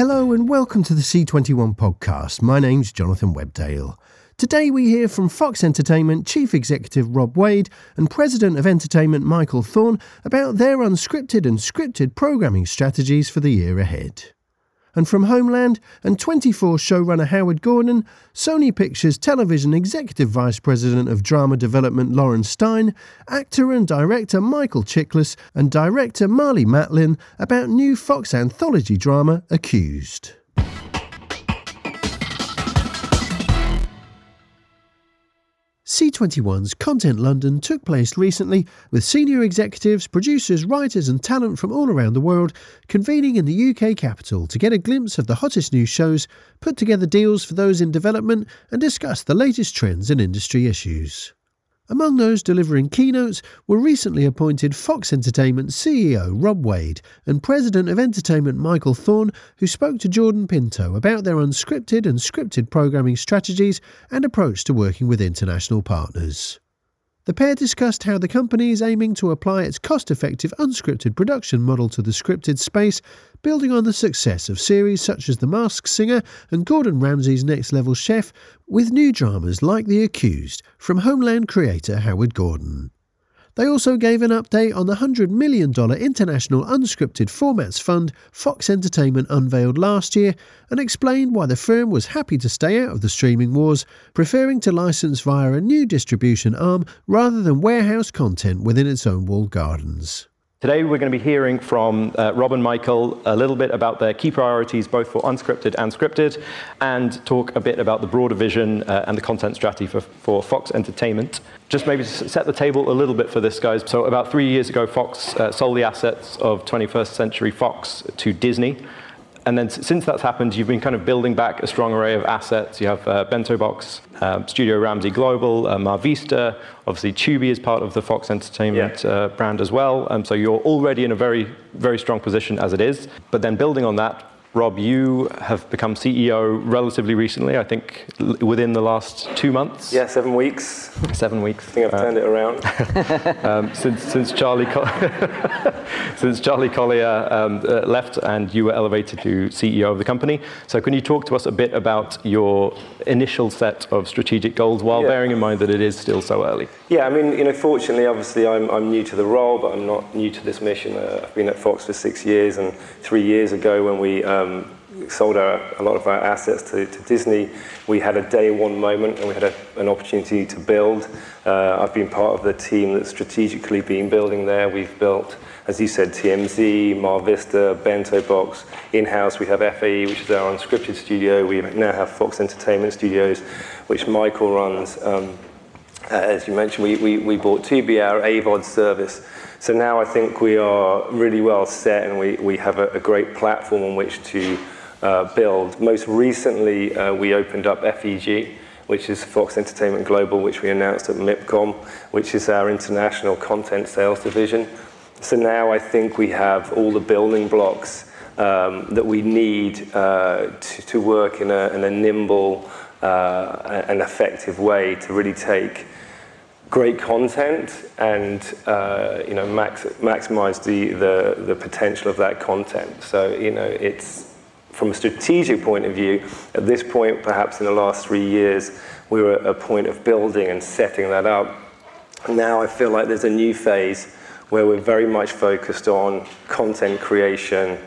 Hello and welcome to the C21 podcast. My name's Jonathan Webdale. Today we hear from Fox Entertainment Chief Executive Rob Wade and President of Entertainment Michael Thorn about their unscripted and scripted programming strategies for the year ahead. And from Homeland and 24 showrunner Howard Gordon, Sony Pictures Television Executive Vice President of Drama Development Lauren Stein, actor and director Michael Chiklis, and director Marlee Matlin about new Fox anthology drama Accused. C21's Content London took place recently with senior executives, producers, writers, and talent from all around the world convening in the UK capital to get a glimpse of the hottest new shows, put together deals for those in development, and discuss the latest trends and industry issues. Among those delivering keynotes were recently appointed Fox Entertainment CEO Rob Wade and President of Entertainment Michael Thorn, who spoke to Jordan Pinto about their unscripted and scripted programming strategies and approach to working with international partners. The pair discussed how the company is aiming to apply its cost effective unscripted production model to the scripted space, building on the success of series such as The Masked Singer and Gordon Ramsay's Next Level Chef, with new dramas like The Accused from Homeland creator Howard Gordon. They also gave an update on the $100 million International Unscripted Formats Fund Fox Entertainment unveiled last year and explained why the firm was happy to stay out of the streaming wars, preferring to license via a new distribution arm rather than warehouse content within its own walled gardens. Today, we're going to be hearing from uh, Rob and Michael a little bit about their key priorities, both for unscripted and scripted, and talk a bit about the broader vision uh, and the content strategy for, for Fox Entertainment. Just maybe to set the table a little bit for this, guys. So, about three years ago, Fox uh, sold the assets of 21st Century Fox to Disney and then since that's happened, you've been kind of building back a strong array of assets. You have uh, Bento Box, uh, Studio Ramsay Global, uh, Mar Vista. Obviously, Tubi is part of the Fox Entertainment yeah. uh, brand as well. Um, so you're already in a very, very strong position as it is. But then building on that, Rob, you have become CEO relatively recently, I think within the last two months. Yeah, seven weeks. Seven weeks. I think I've uh, turned it around. um, since, since, Charlie since Charlie Collier um, uh, left and you were elevated to CEO of the company. So, can you talk to us a bit about your initial set of strategic goals while yeah. bearing in mind that it is still so early? Yeah, I mean, you know, fortunately, obviously, I'm, I'm new to the role, but I'm not new to this mission. Uh, I've been at Fox for six years, and three years ago, when we um, sold our, a lot of our assets to, to, Disney, we had a day one moment and we had a, an opportunity to build. Uh, I've been part of the team that's strategically been building there. We've built, as you said, TMZ, Mar Vista, Bento Box. In house, we have FAE, which is our unscripted studio. We now have Fox Entertainment Studios, which Michael runs. Um, uh, as you mentioned, we, we, we bought our AVOD service. So now I think we are really well set and we, we have a, a great platform on which to uh, build. Most recently, uh, we opened up FEG, which is Fox Entertainment Global, which we announced at MIPCOM, which is our international content sales division. So now I think we have all the building blocks um, that we need uh, to, to, work in a, in a nimble uh, and effective way to really take great content and uh, you know max, maximize the, the, the potential of that content. So you know it's from a strategic point of view. At this point, perhaps in the last three years, we were at a point of building and setting that up. Now I feel like there's a new phase where we're very much focused on content creation,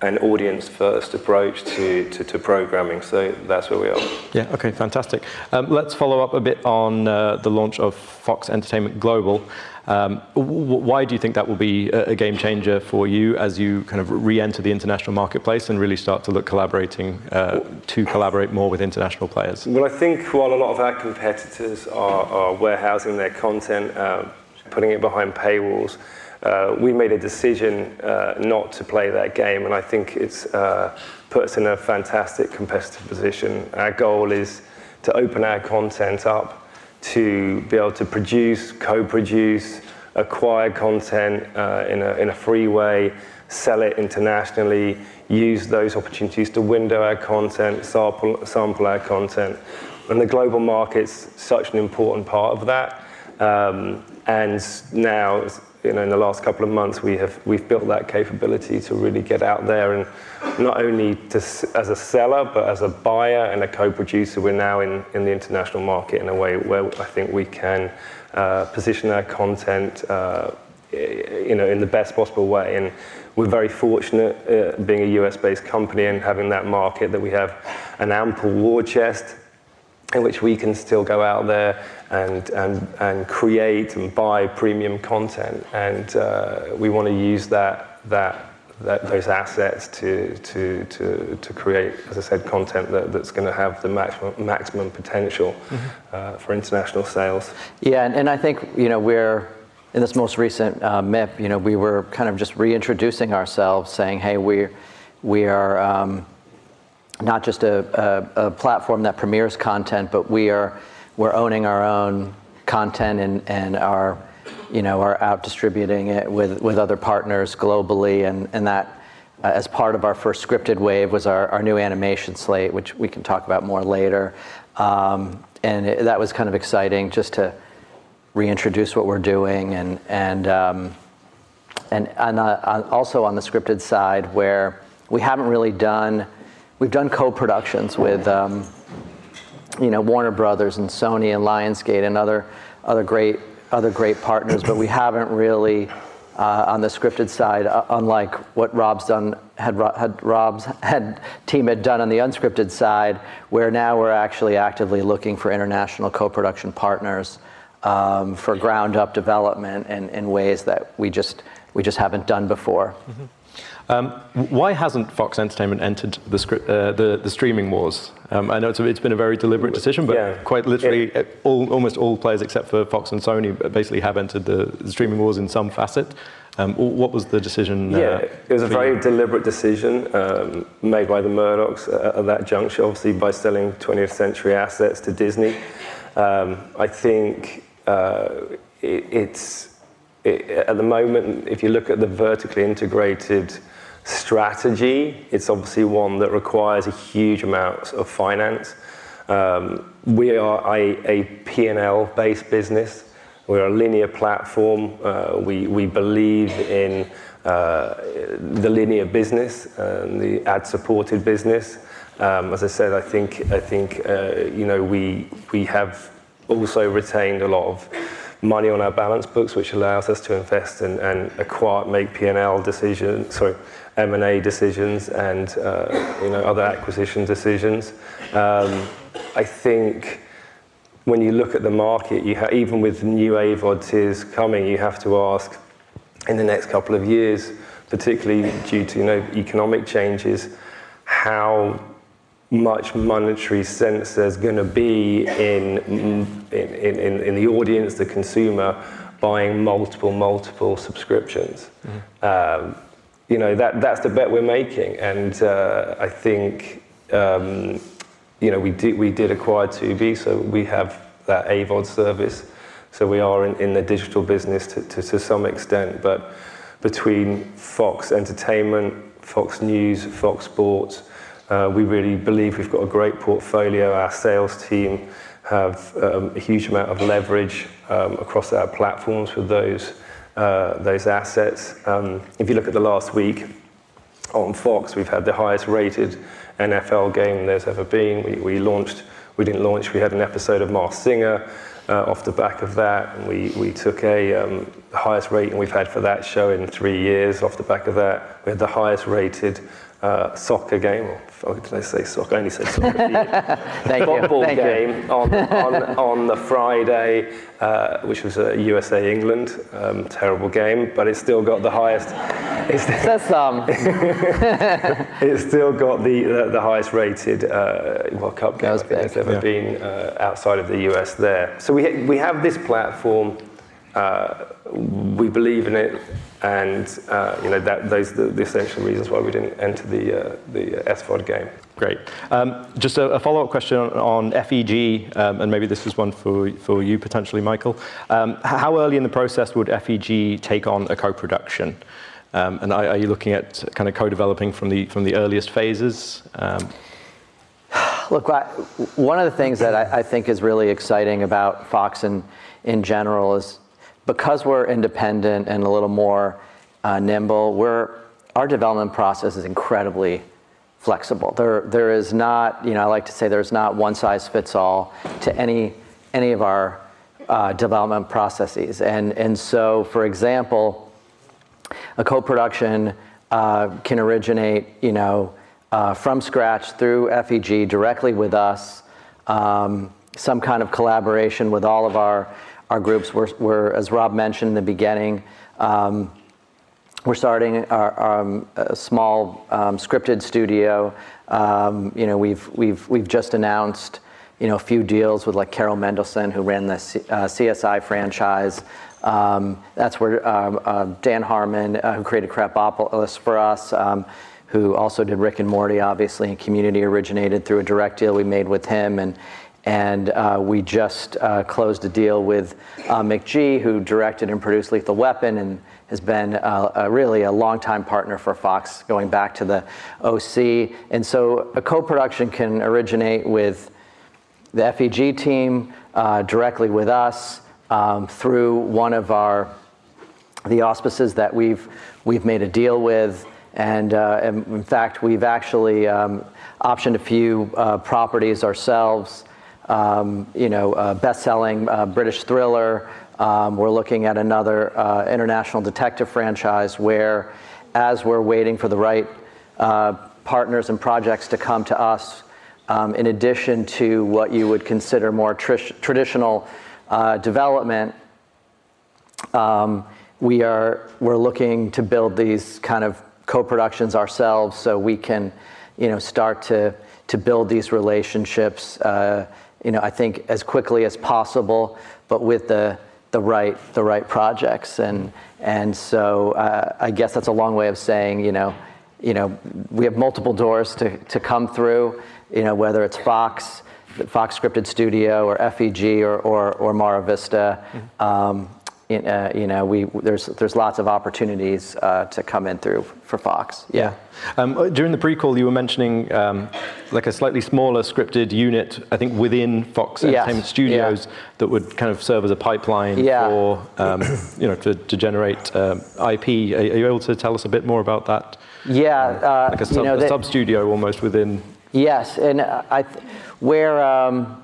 an audience first approach to, to, to, programming. So that's where we are. Yeah, okay, fantastic. Um, let's follow up a bit on uh, the launch of Fox Entertainment Global. Um, why do you think that will be a, a game changer for you as you kind of re enter the international marketplace and really start to look collaborating uh, to collaborate more with international players? Well, I think while a lot of our competitors are, are warehousing their content, uh, putting it behind paywalls, uh, we made a decision uh, not to play that game, and I think it's uh, put us in a fantastic competitive position. Our goal is to open our content up to be able to produce, co-produce, acquire content uh, in, a, in a free way, sell it internationally, use those opportunities to window our content, sample, sample our content. And the global market's such an important part of that Um, and now, you know, in the last couple of months, we have we've built that capability to really get out there and not only to, as a seller, but as a buyer and a co-producer. We're now in, in the international market in a way where I think we can uh, position our content, uh, you know, in the best possible way. And we're very fortunate uh, being a US-based company and having that market that we have an ample war chest in which we can still go out there and, and, and create and buy premium content. And uh, we want to use that, that, that, those assets to, to, to, to create, as I said, content that, that's going to have the maximum, maximum potential mm-hmm. uh, for international sales. Yeah, and, and I think, you know, we're, in this most recent uh, MIP, you know, we were kind of just reintroducing ourselves, saying, hey, we, we are, um, not just a, a, a, platform that premieres content, but we are we're owning our own content and, and are you know are out distributing it with, with other partners globally. And, and that uh, as part of our first scripted wave was our, our new animation slate which we can talk about more later. Um, and it, that was kind of exciting just to reintroduce what we're doing and and um, and on also on the scripted side where we haven't really done we've done co-productions with um, you know Warner Brothers and Sony and Lionsgate and other other great other great partners, but we haven't really uh, on the scripted side, uh, unlike what Rob's done had, had Rob's had team had done on the unscripted side, where now we're actually actively looking for international co-production partners um, for ground up development in, in ways that we just we just haven't done before. Mm-hmm. Um, why hasn't Fox Entertainment entered the, script, uh, the, the, streaming wars? Um, I know it's, a, it's been a very deliberate decision, but yeah. quite literally, yeah. all, almost all players except for Fox and Sony basically have entered the, the streaming wars in some facet. Um, what was the decision? Uh, yeah, it was a very you? deliberate decision um, made by the Murdochs at, at, that juncture, obviously by selling 20th century assets to Disney. Um, I think uh, it, it's it, at the moment, if you look at the vertically integrated strategy, it's obviously one that requires a huge amount of finance. Um, we are a, a P&L based business. We're a linear platform. Uh, we, we believe in uh, the linear business and the ad supported business. Um, as I said, I think, I think uh, you know, we, we have also retained a lot of money on our balance books, which allows us to invest and, and acquire, make P&L decisions, sorry, M&A decisions and uh, you know, other acquisition decisions. Um, I think when you look at the market, you ha- even with new AVOD tiers coming, you have to ask in the next couple of years, particularly due to you know, economic changes, how much monetary sense there's going to be in, in, in, in, the audience, the consumer, buying multiple, multiple subscriptions. Mm-hmm. Um, you know, that, that's the bet we're making. And uh, I think, um, you know, we did, we did acquire Tubi, so we have that AVOD service. So we are in, in the digital business to, to, to some extent. But between Fox Entertainment, Fox News, Fox Sports, uh, we really believe we've got a great portfolio. Our sales team have um, a huge amount of leverage um, across our platforms with those, those assets. Um, if you look at the last week on Fox, we've had the highest rated NFL game there's ever been. We, launched, we didn't launch, we had an episode of Masked Singer uh, off the back of that. And we, we took a um, highest rating we've had for that show in three years off the back of that. We had the highest rated uh, soccer game. Or did I say soccer? I only said soccer. Football game on, on, on the Friday, uh, which was a USA England. Um, terrible game, but it's still got the highest. It's Says some. it's still got the the, the highest rated uh, World Cup game think ever yeah. been uh, outside of the US. There, so we we have this platform. Uh, we believe in it and uh, you know that those are the, the, essential reasons why we didn't enter the uh, the SVOD game. Great. Um, just a, a follow-up question on, on FEG, um, and maybe this is one for for you potentially, Michael. Um, how early in the process would FEG take on a co-production? Um, and are, are, you looking at kind of co-developing from the from the earliest phases? Um, Look, I, one of the things that I, I, think is really exciting about Fox and in general is because we're independent and a little more uh, nimble, our development process is incredibly flexible. There, there is not, you know, I like to say there's not one size fits all to any, any of our uh, development processes. And, and so, for example, a co-production uh, can originate, you know, uh, from scratch through FEG directly with us, um, some kind of collaboration with all of our, our groups. We're, we're as Rob mentioned in the beginning, um, we're starting our, um, a small um, scripted studio. Um, you know, we've, we've, we've just announced you know, a few deals with like Carol Mendelsohn, who ran the C- uh, CSI franchise. Um, that's where um, uh, Dan Harmon, uh, who created Krapopolis for us, who also did Rick and Morty, obviously, and Community originated through a direct deal we made with him. And, and uh, we just uh, closed a deal with uh, McG, who directed and produced Lethal Weapon and has been really a longtime partner for Fox going back to the OC. And so a co production can originate with the FEG team directly with us um, through one of our the auspices that we've we've made a deal with, and, in fact we've actually um, optioned a few properties ourselves. Um, you know, uh, best-selling uh, British thriller. Um, we're looking at another uh, international detective franchise where, as we're waiting for the right partners and projects to come to us, um, in addition to what you would consider more tr- traditional uh, development, um, we are we're looking to build these kind of co-productions ourselves, so we can, you know, start to to build these relationships. Uh, you know, I think as quickly as possible, but with the the right the right projects, and and so uh, I guess that's a long way of saying, you know, you know, we have multiple doors to to come through you know, whether it's Fox, Fox Scripted Studio, or FEG, or, or, or Mara Vista. Mm-hmm. Um, you know, we, there's, there's lots of opportunities uh, to come in through for Fox. Yeah. yeah. Um, during the pre-call, you were mentioning um, like a slightly smaller scripted unit, I think within Fox yes. Entertainment Studios, yeah. that would kind of serve as a pipeline yeah. for, um, you know, to, to generate um, IP. Are, you able to tell us a bit more about that? Yeah. Uh, like a, sub, you know, a sub studio almost within Yes, and I, where um,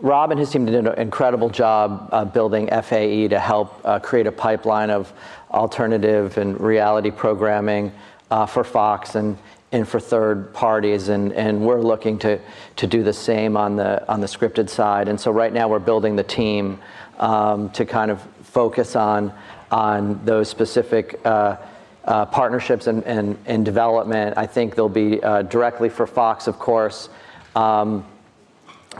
Rob and his team did an incredible job uh, building FAE to help uh, create a pipeline of alternative and reality programming uh, for Fox and, and for third parties, and, and we're looking to, to do the same on the, on the scripted side. And so right now we're building the team um, to kind of focus on, on those specific uh, uh, partnerships and, and, and, development. I think they'll be uh, directly for Fox, of course, um,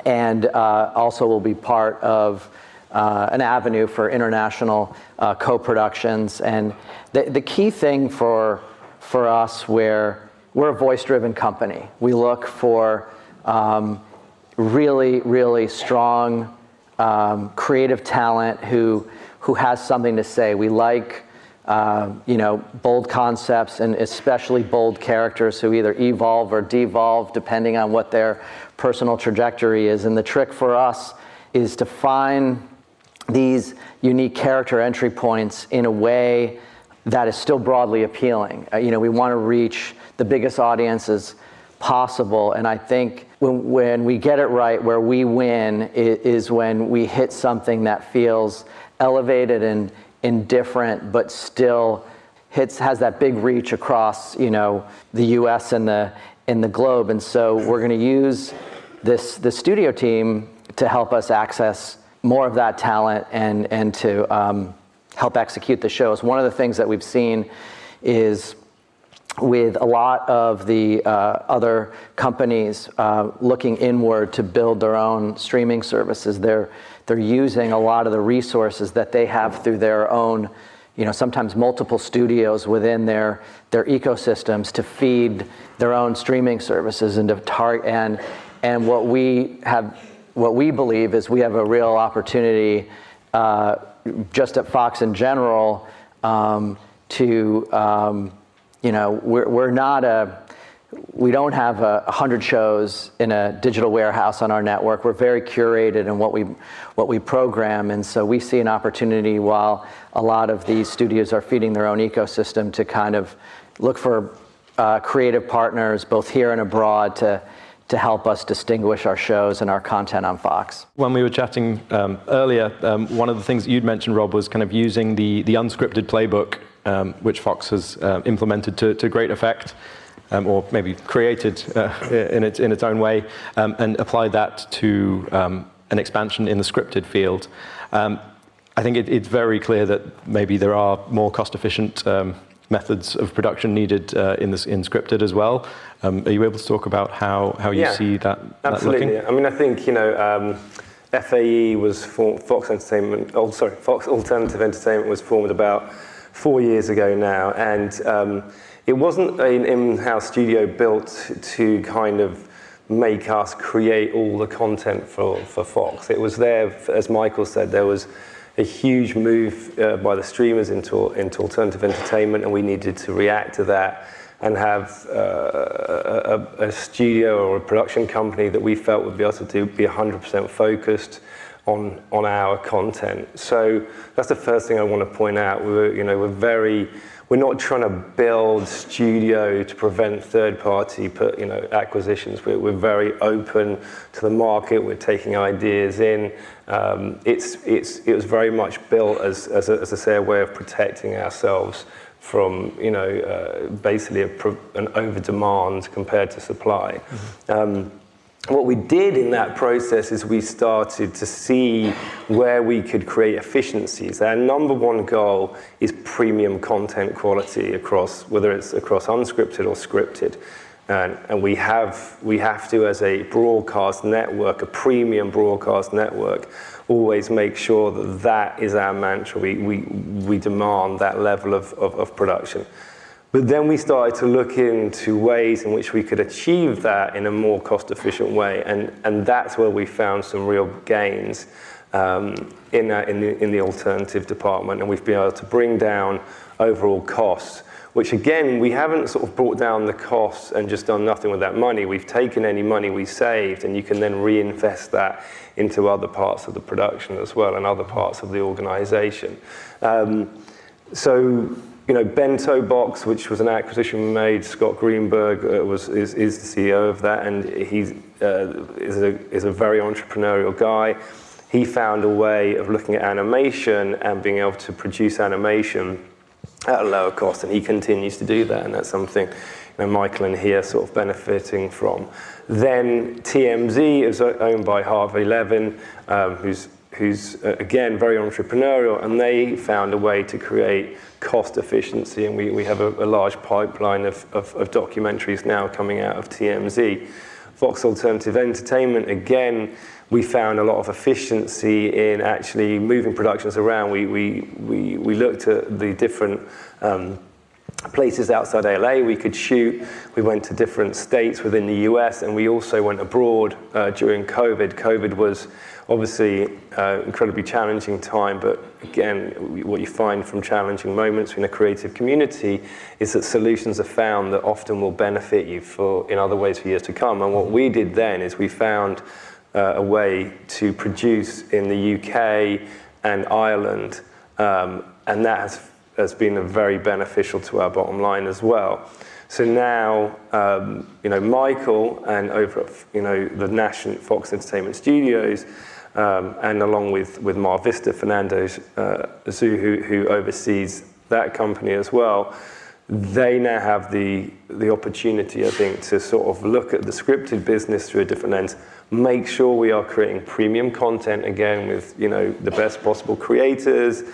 and uh, also will be part of uh, an avenue for international uh, co-productions. And the, the key thing for, for us, where we're a voice-driven company, we look for um, really, really strong um, creative talent who, who has something to say. We like uh, you know, bold concepts and especially bold characters who either evolve or devolve depending on what their personal trajectory is. And the trick for us is to find these unique character entry points in a way that is still broadly appealing. Uh, you know, we want to reach the biggest audiences possible. And I think when, when we get it right, where we win is, is when we hit something that feels elevated and indifferent, but still hits has that big reach across you know the U.S. and the in the globe. And so we're going to use this the studio team to help us access more of that talent and and to um, help execute the shows. One of the things that we've seen is with a lot of the uh, other companies uh, looking inward to build their own streaming services, they're they're using a lot of the resources that they have through their own, you know, sometimes multiple studios within their their ecosystems to feed their own streaming services and to target and and what we have what we believe is we have a real opportunity uh, just at Fox in general um, to um, you know we're, we're not a we don't have a 100 shows in a digital warehouse on our network. We're very curated in what we, what we program, and so we see an opportunity while a lot of these studios are feeding their own ecosystem to kind of look for uh, creative partners both here and abroad to, to help us distinguish our shows and our content on Fox. When we were chatting um, earlier, um, one of the things that you'd mentioned, Rob, was kind of using the, the unscripted playbook, um, which Fox has uh, implemented to, to great effect um, or maybe created uh, in, its, in its own way, um, and applied that to um, an expansion in the scripted field. Um, I think it, it's very clear that maybe there are more cost efficient um, methods of production needed uh, in, this, in scripted as well. Um, are you able to talk about how, how you yeah, see that, absolutely. That I mean, I think, you know, FAE was for Fox Entertainment, oh, sorry, Fox Alternative Entertainment was formed about four years ago now, and it wasn't an in-house studio built to kind of make us create all the content for, for Fox. It was there, as Michael said, there was a huge move uh, by the streamers into, into alternative entertainment, and we needed to react to that and have uh, a, a, studio or a production company that we felt would be able to be 100% focused on, on our content. So that's the first thing I want to point out. We were, you know, we're very we're not trying to build studio to prevent third-party you know, acquisitions. We're, we're, very open to the market. We're taking ideas in. Um, it's, it's, it was very much built as, as, a, as I say, a way of protecting ourselves from you know, uh, basically an over-demand compared to supply. Mm-hmm. Um, what we did in that process is we started to see where we could create efficiencies. Our number one goal is premium content quality across, whether it's across unscripted or scripted. And, and we, have, we have to, as a broadcast network, a premium broadcast network, always make sure that that is our mantra. We, we, we demand that level of, of, of production. But then we started to look into ways in which we could achieve that in a more cost efficient way. And, and that's where we found some real gains um, in, uh, in, the, in the alternative department. And we've been able to bring down overall costs, which again, we haven't sort of brought down the costs and just done nothing with that money. We've taken any money we saved and you can then reinvest that into other parts of the production as well and other parts of the organization. Um, so you know, Bento Box, which was an acquisition we made, Scott Greenberg uh, was, is, is the CEO of that, and he uh, is, a, is a very entrepreneurial guy. He found a way of looking at animation and being able to produce animation at a lower cost, and he continues to do that, and that's something you know, Michael and he are sort of benefiting from. Then TMZ is owned by Harvey Levin, um, who's, who's uh, again very entrepreneurial, and they found a way to create cost efficiency, and we, we have a, a large pipeline of, of, of, documentaries now coming out of TMZ. Fox Alternative Entertainment, again, we found a lot of efficiency in actually moving productions around. We, we, we, we looked at the different um, places outside LA we could shoot. We went to different states within the US, and we also went abroad uh, during COVID. COVID was obviously uh, incredibly challenging time, but again, what you find from challenging moments in a creative community is that solutions are found that often will benefit you for in other ways for years to come. And what we did then is we found uh, a way to produce in the UK and Ireland, um, and that has, has been very beneficial to our bottom line as well. So now, um, you know, Michael and over at, you know, the National Fox Entertainment Studios, um, and along with, with Mar Vista, Fernando uh, Szew, who, who oversees that company as well, they now have the, the opportunity, I think, to sort of look at the scripted business through a different lens, make sure we are creating premium content again with you know the best possible creators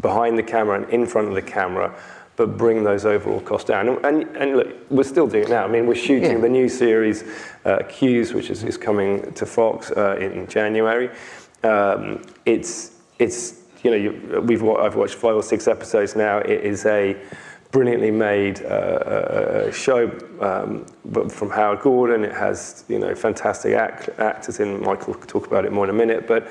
behind the camera and in front of the camera, but bring those overall costs down. And, and, and look, we're still doing it now. I mean, we're shooting yeah. the new series, uh, Cues, which is, is coming to Fox uh, in January. Um, it's, it's, you know, you, we've, I've watched five or six episodes now. It is a brilliantly made uh, uh show um, from Howard Gordon. It has, you know, fantastic act, actors in. Michael will talk about it more in a minute, but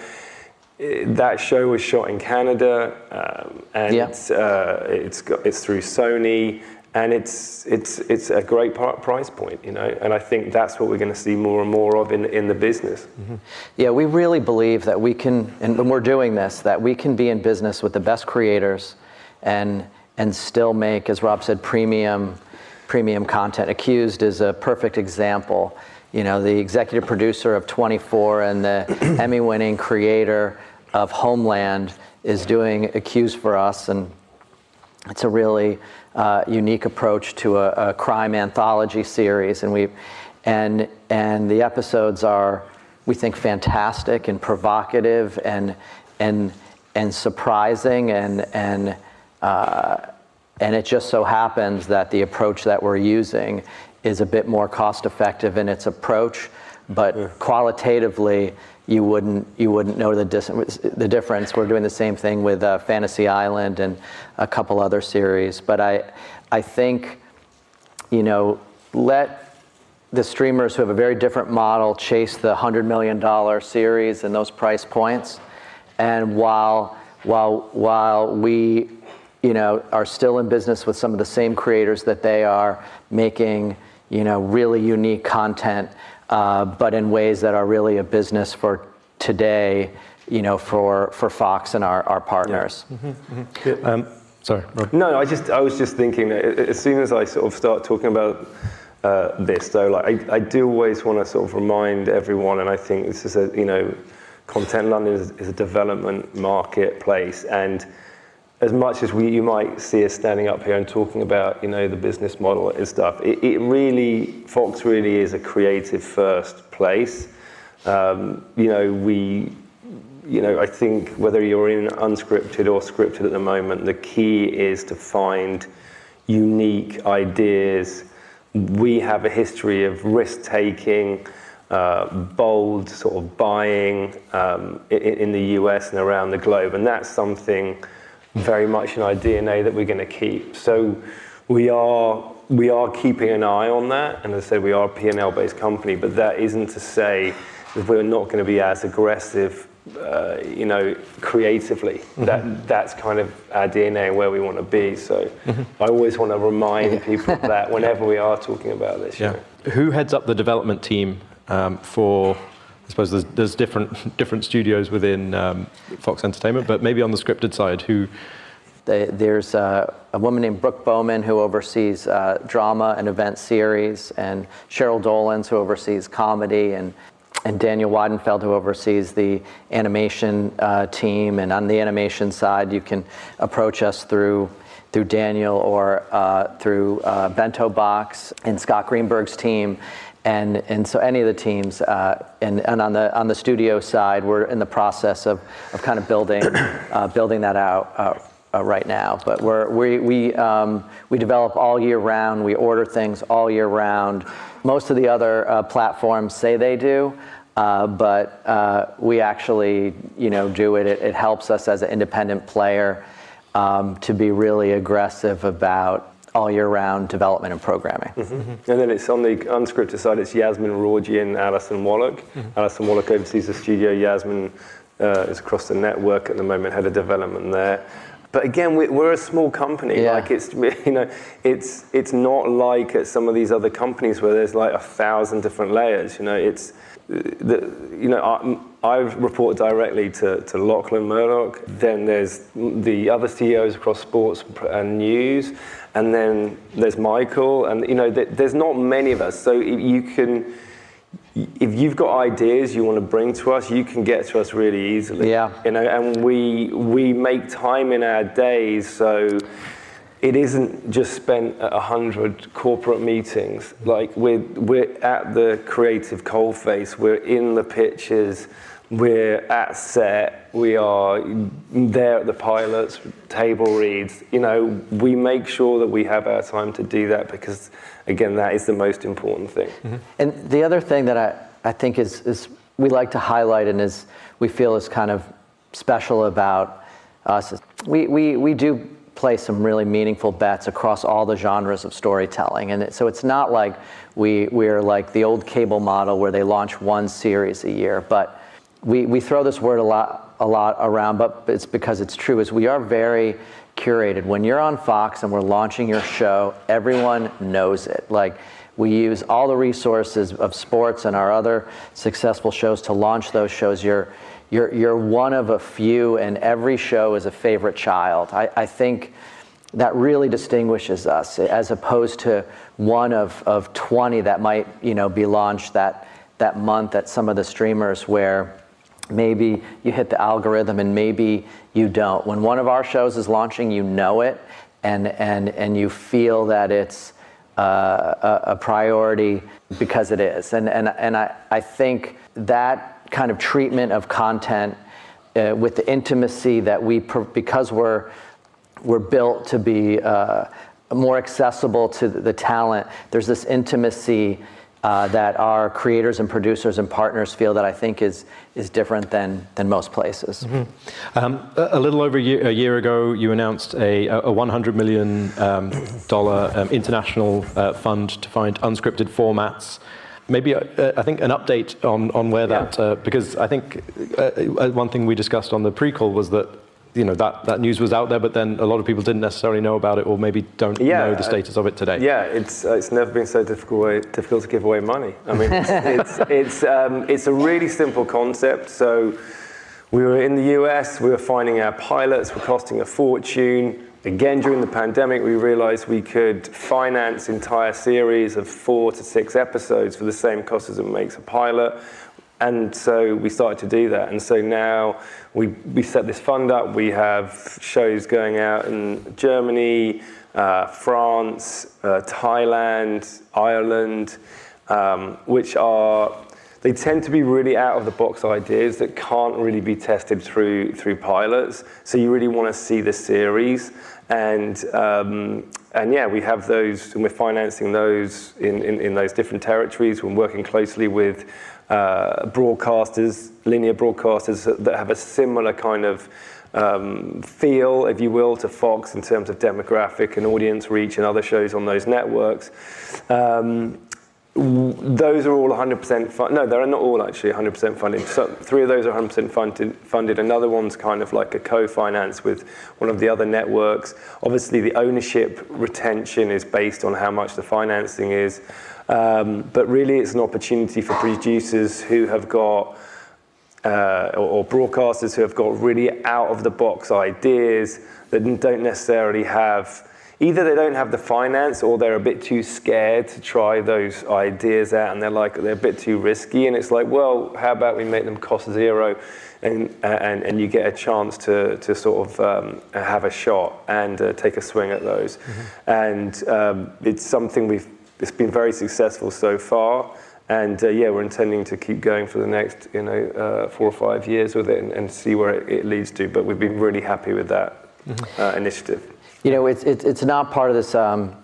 that show was shot in Canada, um, and yeah. uh, it's got, it's through Sony, and it's it's it's a great price point, you know. And I think that's what we're going to see more and more of in in the business. Mm-hmm. Yeah, we really believe that we can, and when we're doing this, that we can be in business with the best creators, and and still make, as Rob said, premium premium content. Accused is a perfect example. You know, the executive producer of 24 and the Emmy-winning creator of Homeland is doing Accused for us, and it's a really uh, unique approach to a, a, crime anthology series, and we, and and the episodes are, we think, fantastic and provocative and and and surprising and and. Uh, and it just so happens that the approach that we're using is a bit more cost effective in its approach, but yeah. qualitatively, you wouldn't you wouldn't know the dis- the difference. We're doing the same thing with uh, Fantasy Island and a couple other series, but I I think you know let the streamers who have a very different model chase the hundred million dollar series and those price points, and while while while we you know are still in business with some of the same creators that they are making you know really unique content uh, but in ways that are really a business for today, you know, for, for Fox and our, our partners. Yeah. Mm-hmm, mm-hmm. Um, sorry, Rob. No, I just I was just thinking that as soon as I sort of start talking about uh, this, though, like I, I do always want to sort of remind everyone, and I think this is a you know, Content London is, is a development marketplace, and as much as we, you might see us standing up here and talking about, you know, the business model and stuff, it, it really, Fox really is a creative first place. Um, you know, we, you know, I think whether you're in unscripted or scripted at the moment, the key is to find unique ideas. We have a history of risk taking, uh, bold sort of buying um, in, in the US and around the globe, and that's something very much in our DNA that we're going to keep. So we are we are keeping an eye on that, and as I said, we are a P&L based company. But that isn't to say that we're not going to be as aggressive, uh, you know, creatively. Mm-hmm. That that's kind of our DNA and where we want to be. So mm-hmm. I always want to remind people of that whenever we are talking about this. Yeah. Who heads up the development team um, for I suppose there's, there's different different studios within um, Fox Entertainment, but maybe on the scripted side, who? There's a, a woman named Brooke Bowman who oversees uh, drama and event series, and Cheryl Dolans who oversees comedy, and and Daniel Weidenfeld who oversees the animation uh, team. And on the animation side, you can approach us through through Daniel or uh, through uh, Bento Box and Scott Greenberg's team. And, and so any of the teams, uh, and, and on, the, on the studio side, we're in the process of, of kind of building, uh, building that out uh, uh, right now. But we're, we, we, um, we develop all year round, we order things all year round. Most of the other uh, platforms say they do, uh, but we actually you know, do it. it. It helps us as an independent player um, to be really aggressive about all year round development and programming. Mm-hmm. Mm-hmm. And then it's on the unscripted side, it's Yasmin Rawji and Allison Wallach. Mm-hmm. Allison Wallach oversees the studio, Yasmin uh, is across the network at the moment, head of development there. But again, we're a small company. Yeah. Like it's, you know, it's it's not like at some of these other companies where there's like a thousand different layers. You know, it's, the, you know, I, I've reported directly to, to Lachlan Murdoch. Then there's the other CEOs across sports and news, and then there's Michael, and you know, there's not many of us. So you can, if you've got ideas you want to bring to us, you can get to us really easily. Yeah. You know, and we we make time in our days so it isn't just spent at a hundred corporate meetings. Like we're we're at the creative coalface. We're in the pitches we're at set, we are there at the pilots, table reads. You know, we make sure that we have our time to do that because, again, that is the most important thing. Mm-hmm. And the other thing that I, I think is, is we like to highlight and is we feel is kind of special about us we, we, we do play some really meaningful bets across all the genres of storytelling. And so it's not like we, we're like the old cable model where they launch one series a year, but we, we throw this word a lot, a lot around, but it's because it's true, is we are very curated. When you're on Fox and we're launching your show, everyone knows it. Like we use all the resources of sports and our other successful shows to launch those shows. You're you're, you're one of a few, and every show is a favorite child. I, I think that really distinguishes us as opposed to one of, of 20 that might you know, be launched that, that month at some of the streamers where maybe you hit the algorithm and maybe you don't. When one of our shows is launching, you know it and, and, and you feel that it's uh, a, a, priority because it is. And, and, and I, I think that kind of treatment of content uh, with the intimacy that we, because we're, we're built to be uh, more accessible to the talent, there's this intimacy uh, that our creators and producers and partners feel that I think is is different than than most places. Mm-hmm. Um, a, little over a year, a year, ago, you announced a, a 100 million um, dollar um, international uh, fund to find unscripted formats. Maybe uh, I think an update on on where yeah. that uh, because I think uh, uh, one thing we discussed on the pre-call was that you know that, that news was out there, but then a lot of people didn't necessarily know about it, or maybe don't yeah, know the status of it today. Yeah, it's uh, it's never been so difficult way, difficult to give away money. I mean, it's it's it's, um, it's a really simple concept. So we were in the US, we were finding our pilots were costing a fortune. Again, during the pandemic, we realized we could finance entire series of four to six episodes for the same cost as it makes a pilot. And so we started to do that. And so now we, we set this fund up. We have shows going out in Germany, uh, France, uh, Thailand, Ireland, um, which are, they tend to be really out of the box ideas that can't really be tested through, through pilots. So you really want to see the series. And, um, and yeah, we have those, and we're financing those in, in, in those different territories. We're working closely with uh, broadcasters, linear broadcasters that have a similar kind of um, feel, if you will, to Fox in terms of demographic and audience reach and other shows on those networks. Um, those are all 100% funded. No, they're not all actually 100% funded. So three of those are 100% funded. Funded. Another one's kind of like a co-finance with one of the other networks. Obviously, the ownership retention is based on how much the financing is. Um, but really, it's an opportunity for producers who have got, uh, or, or, broadcasters who have got really out of the box ideas that don't necessarily have, either they don't have the finance or they're a bit too scared to try those ideas out and they're like, they're a bit too risky. And it's like, well, how about we make them cost zero? And, and, and you get a chance to, to sort of um, have a shot and uh, take a swing at those. Mm-hmm. And um, it's something we've it's been very successful so far. And uh, yeah, we're intending to keep going for the next, you know, uh, four or five years with it and, and see where it, it, leads to. But we've been really happy with that mm-hmm. uh, initiative. You know, it's, it's, it's not part of this um,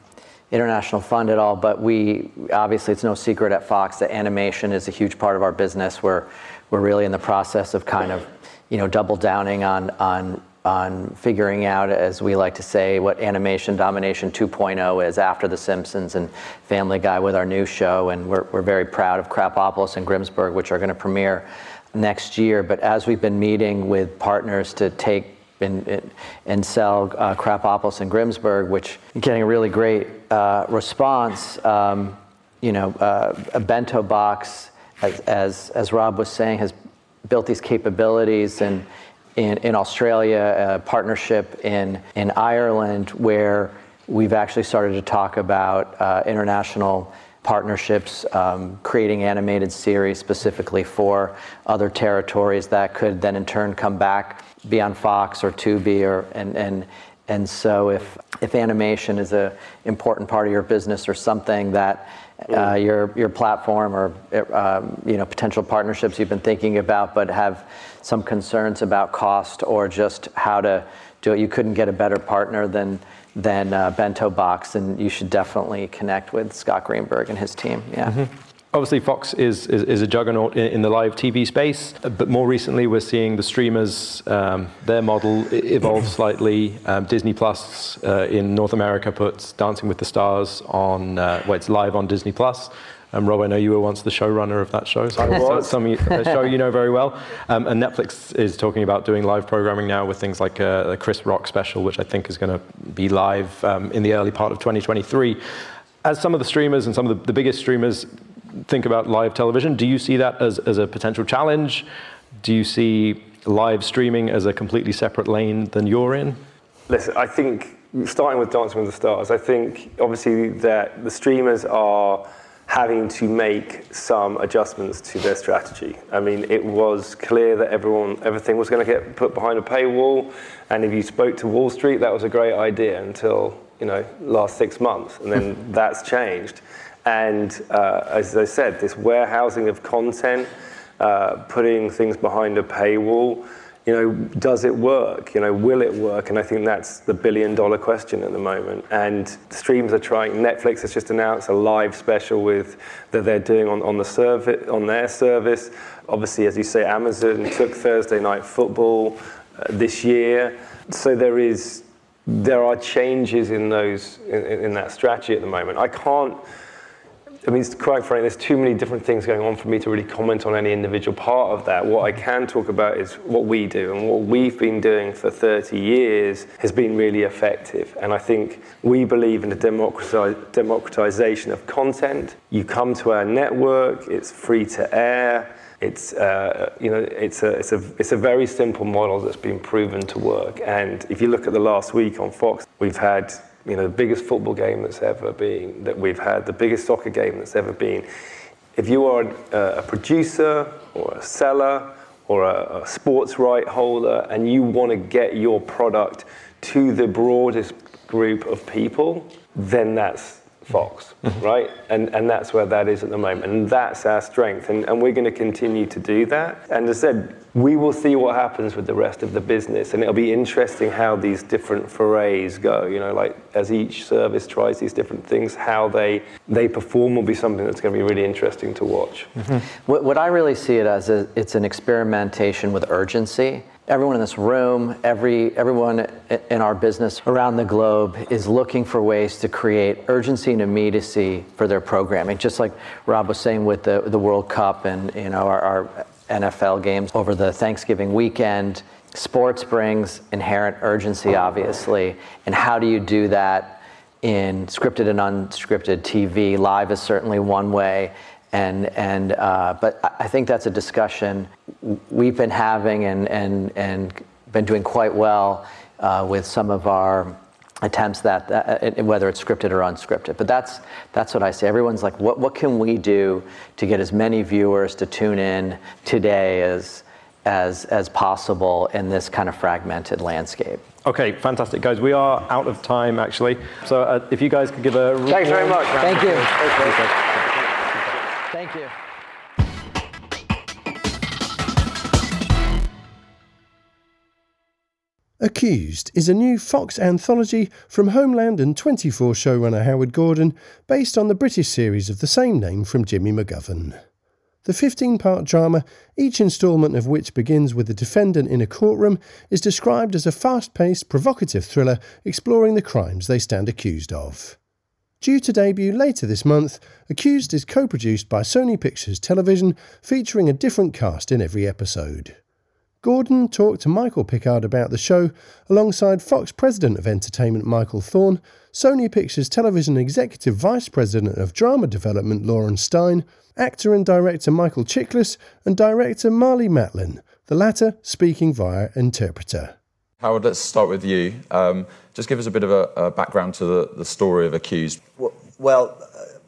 international fund at all, but we obviously it's no secret at Fox that animation is a huge part of our business. We're we're really in the process of kind of, you know, double downing on on on figuring out, as we like to say, what animation domination 2.0 is after The Simpsons and Family Guy with our new show. And we're, we're very proud of Krapopolis and Grimsburg, which are going to premiere next year. But as we've been meeting with partners to take and, and sell uh, Krapopolis and Grimsburg, which getting a really great uh, response. Um, you know, uh, a bento box, as, as, as Rob was saying, has built these capabilities and in, in Australia, a partnership in, in Ireland, where we've actually started to talk about uh, international partnerships, um, creating animated series specifically for other territories that could then in turn come back, be on Fox or Tubi, or and and and so if if animation is an important part of your business or something that uh, your your platform or um, you know potential partnerships you've been thinking about, but have some concerns about cost or just how to do it. You couldn't get a better partner than than uh, Bento Box, and you should definitely connect with Scott Greenberg and his team. Yeah. Mm-hmm. Obviously, Fox is, is, is, a juggernaut in, in, the live TV space, but more recently we're seeing the streamers, um, their model evolve slightly. Um, Disney Plus uh, in North America puts Dancing with the Stars on, uh, well, it's live on Disney Plus. Um, Rob, I know you were once the showrunner of that show. So I was. Some, a show you know very well. Um, and Netflix is talking about doing live programming now with things like uh, the Chris Rock special, which I think is going to be live um, in the early part of 2023. As some of the streamers and some of the, the biggest streamers think about live television, do you see that as, as a potential challenge? Do you see live streaming as a completely separate lane than you're in? Listen, I think starting with Dancing with the Stars, I think obviously that the streamers are having to make some adjustments to their strategy. I mean, it was clear that everyone, everything was going to get put behind a paywall, and if you spoke to Wall Street, that was a great idea until you know last six months, and then that's changed. And uh, as I said, this warehousing of content, uh, putting things behind a paywall you know, does it work? You know, will it work? And I think that's the billion dollar question at the moment. And streams are trying. Netflix has just announced a live special with that they're doing on, on the service on their service. Obviously, as you say, Amazon took Thursday night football uh, this year. So there is there are changes in those in, in that strategy at the moment. I can't I mean, quite frankly, there's too many different things going on for me to really comment on any individual part of that. What I can talk about is what we do, and what we've been doing for 30 years has been really effective. And I think we believe in the democratization of content. You come to our network, it's free to air. It's, uh, you know, it's, a, it's, a, it's a very simple model that's been proven to work. And if you look at the last week on Fox, we've had you know, the biggest football game that's ever been, that we've had, the biggest soccer game that's ever been. If you are a, a producer or a seller or a, a sports right holder and you want to get your product to the broadest group of people, then that's Fox, mm-hmm. right? And, and that's where that is at the moment. And that's our strength. And, and we're going to continue to do that. And as I said, we will see what happens with the rest of the business. And it'll be interesting how these different forays go. You know, like as each service tries these different things, how they, they perform will be something that's going to be really interesting to watch. Mm-hmm. What, what I really see it as, is it's an experimentation with urgency everyone in this room, every, everyone in our business around the globe is looking for ways to create urgency and immediacy for their programming. Just like Rob was saying with the, the World Cup and you know, our, our NFL games over the Thanksgiving weekend. Sports brings inherent urgency, obviously. And how do you do that in scripted and unscripted TV? Live is certainly one way. And, and, uh, but I think that's a discussion we've been having and, and, and been doing quite well uh, with some of our attempts that, uh, whether it's scripted or unscripted. But that's, that's what I say. Everyone's like, what, what can we do to get as many viewers to tune in today as, as, as possible in this kind of fragmented landscape? Okay, fantastic, guys. We are out of time, actually. So uh, if you guys could give a... Thanks very much. Thank you. Thank you. Accused is a new Fox anthology from Homeland and 24 showrunner Howard Gordon, based on the British series of the same name from Jimmy McGovern. The 15 part drama, each instalment of which begins with the defendant in a courtroom, is described as a fast paced, provocative thriller exploring the crimes they stand accused of. Due to debut later this month, Accused is co produced by Sony Pictures Television, featuring a different cast in every episode. Gordon talked to Michael Pickard about the show alongside Fox President of Entertainment Michael Thorn, Sony Pictures Television Executive Vice President of Drama Development Lauren Stein, actor and director Michael Chiklis, and director Marlee Matlin, the latter speaking via interpreter. Howard, let's start with you. Um, just give us a bit of a, a background to the, the, story of Accused. Well, uh,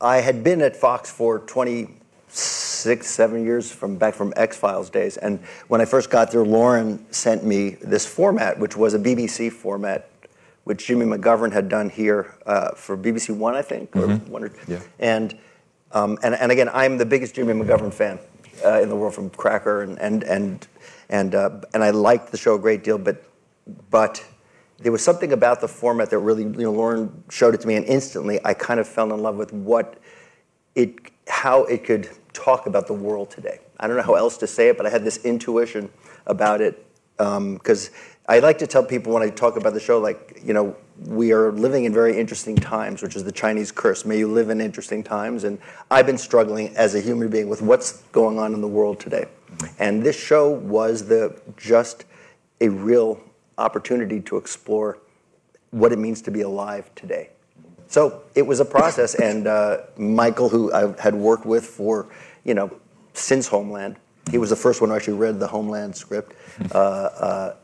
I had been at Fox for 26, seven years from back from X Files days, and when I first got there, Lauren sent me this format, which was a BBC format, which Jimmy McGovern had done here uh, for BBC One, I think, mm-hmm. one or, yeah. and, um, and and again, I'm the biggest Jimmy McGovern fan uh, in the world, from Cracker and and and and uh, and I liked the show a great deal, but but there was something about the format that really, you know, Lauren showed it to me, and instantly I kind of fell in love with what it, how it could talk about the world today. I don't know how else to say it, but I had this intuition about it because um, I like to tell people when I talk about the show, like, you know, we are living in very interesting times, which is the Chinese curse. May you live in interesting times. And I've been struggling as a human being with what's going on in the world today. And this show was the just a real opportunity to explore what it means to be alive today. So it was a process, and uh, Michael, who I had worked with for, you know, since Homeland, he was the first one who actually read the Homeland script. Uh, uh,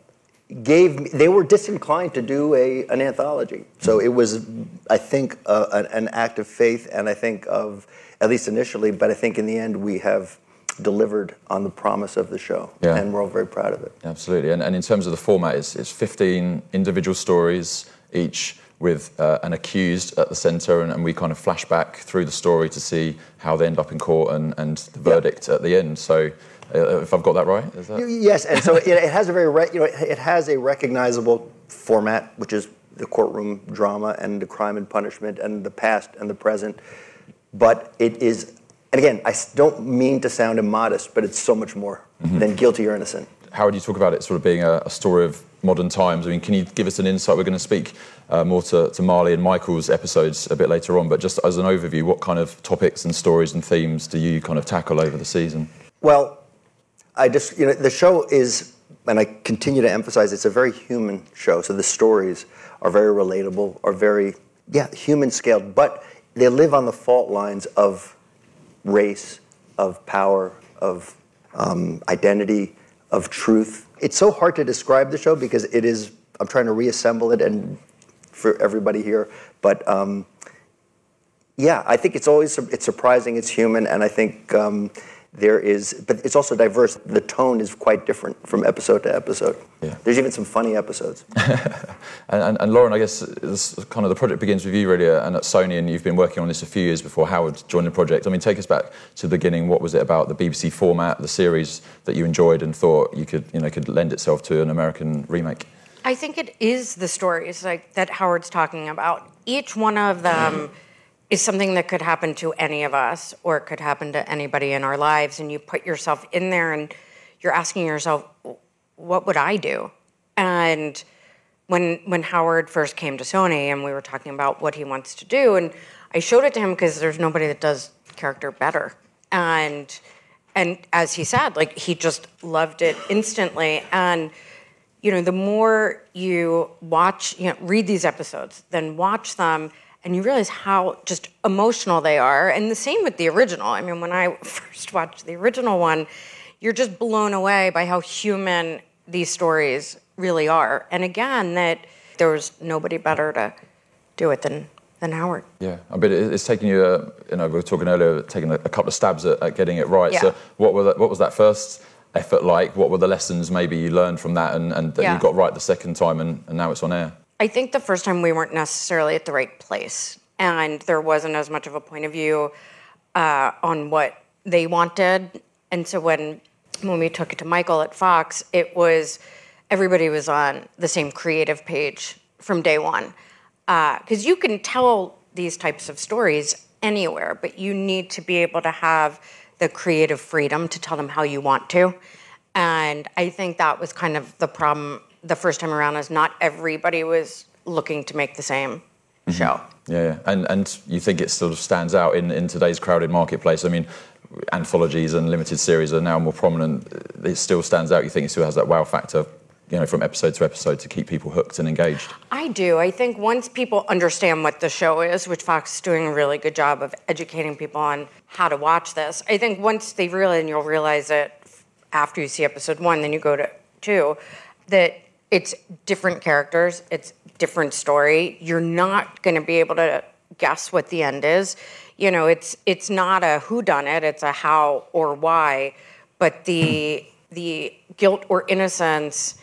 gave me, they were disinclined to do a an anthology. So it was, I think, an, an act of faith, and I think of at least initially, but I think in the end we have delivered on the promise of the show, Yeah. and we're all very proud of it. Absolutely. And, and in terms of the format, it's, it's 15 individual stories, each with uh, an accused at the centre, and, and we kind of flash back through the story to see how they end up in court and, and the verdict at the end. So, uh, if I've got that right, is that? Yes, and so it, it has a very re, you know it has a recognizable format, which is the courtroom drama and the crime and punishment and the past and the present. But it is, and again, I don't mean to sound immodest, but it's so much more than guilty or innocent. How would you talk about it sort of being a, a story of modern times? I mean, can you give us an insight? We're going to speak more to, to Marlee and Michael's episodes a bit later on, but just as an overview, what kind of topics and stories and themes do you kind of tackle over the season? Well, I just, you know, the show is, and I continue to emphasize, it's a very human show. So the stories are very relatable, are very, yeah, human scaled, but they live on the fault lines of race, of power, of um, identity, of truth. It's so hard to describe the show because it is, I'm trying to reassemble it and for everybody here, but um, yeah, I think it's always it's surprising. It's human, and I think um, there is, but it's also diverse. The tone is quite different from episode to episode. Yeah. There's even some funny episodes. And, and, and Lauren, I guess this kind of the project begins with you really, and at Sony, and you've been working on this a few years before Howard joined the project. I mean, take us back to the beginning. What was it about the BBC format, the series that you enjoyed and thought you could, you know, could lend itself to an American remake? I think it is the stories like that Howard's talking about. Each one of them mm-hmm. is something that could happen to any of us or it could happen to anybody in our lives and you put yourself in there and you're asking yourself what would I do? And when when Howard first came to Sony and we were talking about what he wants to do and I showed it to him because there's nobody that does character better. And and as he said, like he just loved it instantly and you know, the more you watch, you know, read these episodes, then watch them, and you realize how just emotional they are. And the same with the original. I mean, when I first watched the original one, you're just blown away by how human these stories really are. And again, that there was nobody better to do it than than Howard. Yeah, I mean, it's taken you, uh, you know, we were talking earlier, taking a, a couple of stabs at, at getting it right. Yeah. So, what, were what was that first effort like? What were the lessons maybe you learned from that and, and that Yeah. you got right the second time and, and now it's on air? I think the first time we weren't necessarily at the right place, and there wasn't as much of a point of view uh, on what they wanted. And so when when we took it to Michael at Fox, it was everybody was on the same creative page from day one, because you can tell these types of stories anywhere, but you need to be able to have the creative freedom to tell them how you want to. And I think that was kind of the problem the first time around is not everybody was looking to make the same mm-hmm. show. Yeah, yeah. And, and you think it sort of stands out in, in today's crowded marketplace? I mean, anthologies and limited series are now more prominent. It still stands out. You think it still has that wow factor, you know, from episode to episode to keep people hooked and engaged? I do. I think once people understand what the show is, which Fox is doing a really good job of educating people on how to watch this, I think once they realize, and you'll realize it after you see episode one, then you go to two, that it's different characters, it's different story. You're not going to be able to guess what the end is. You know, it's it's not a who done it, it's a how or why, but the the guilt or innocence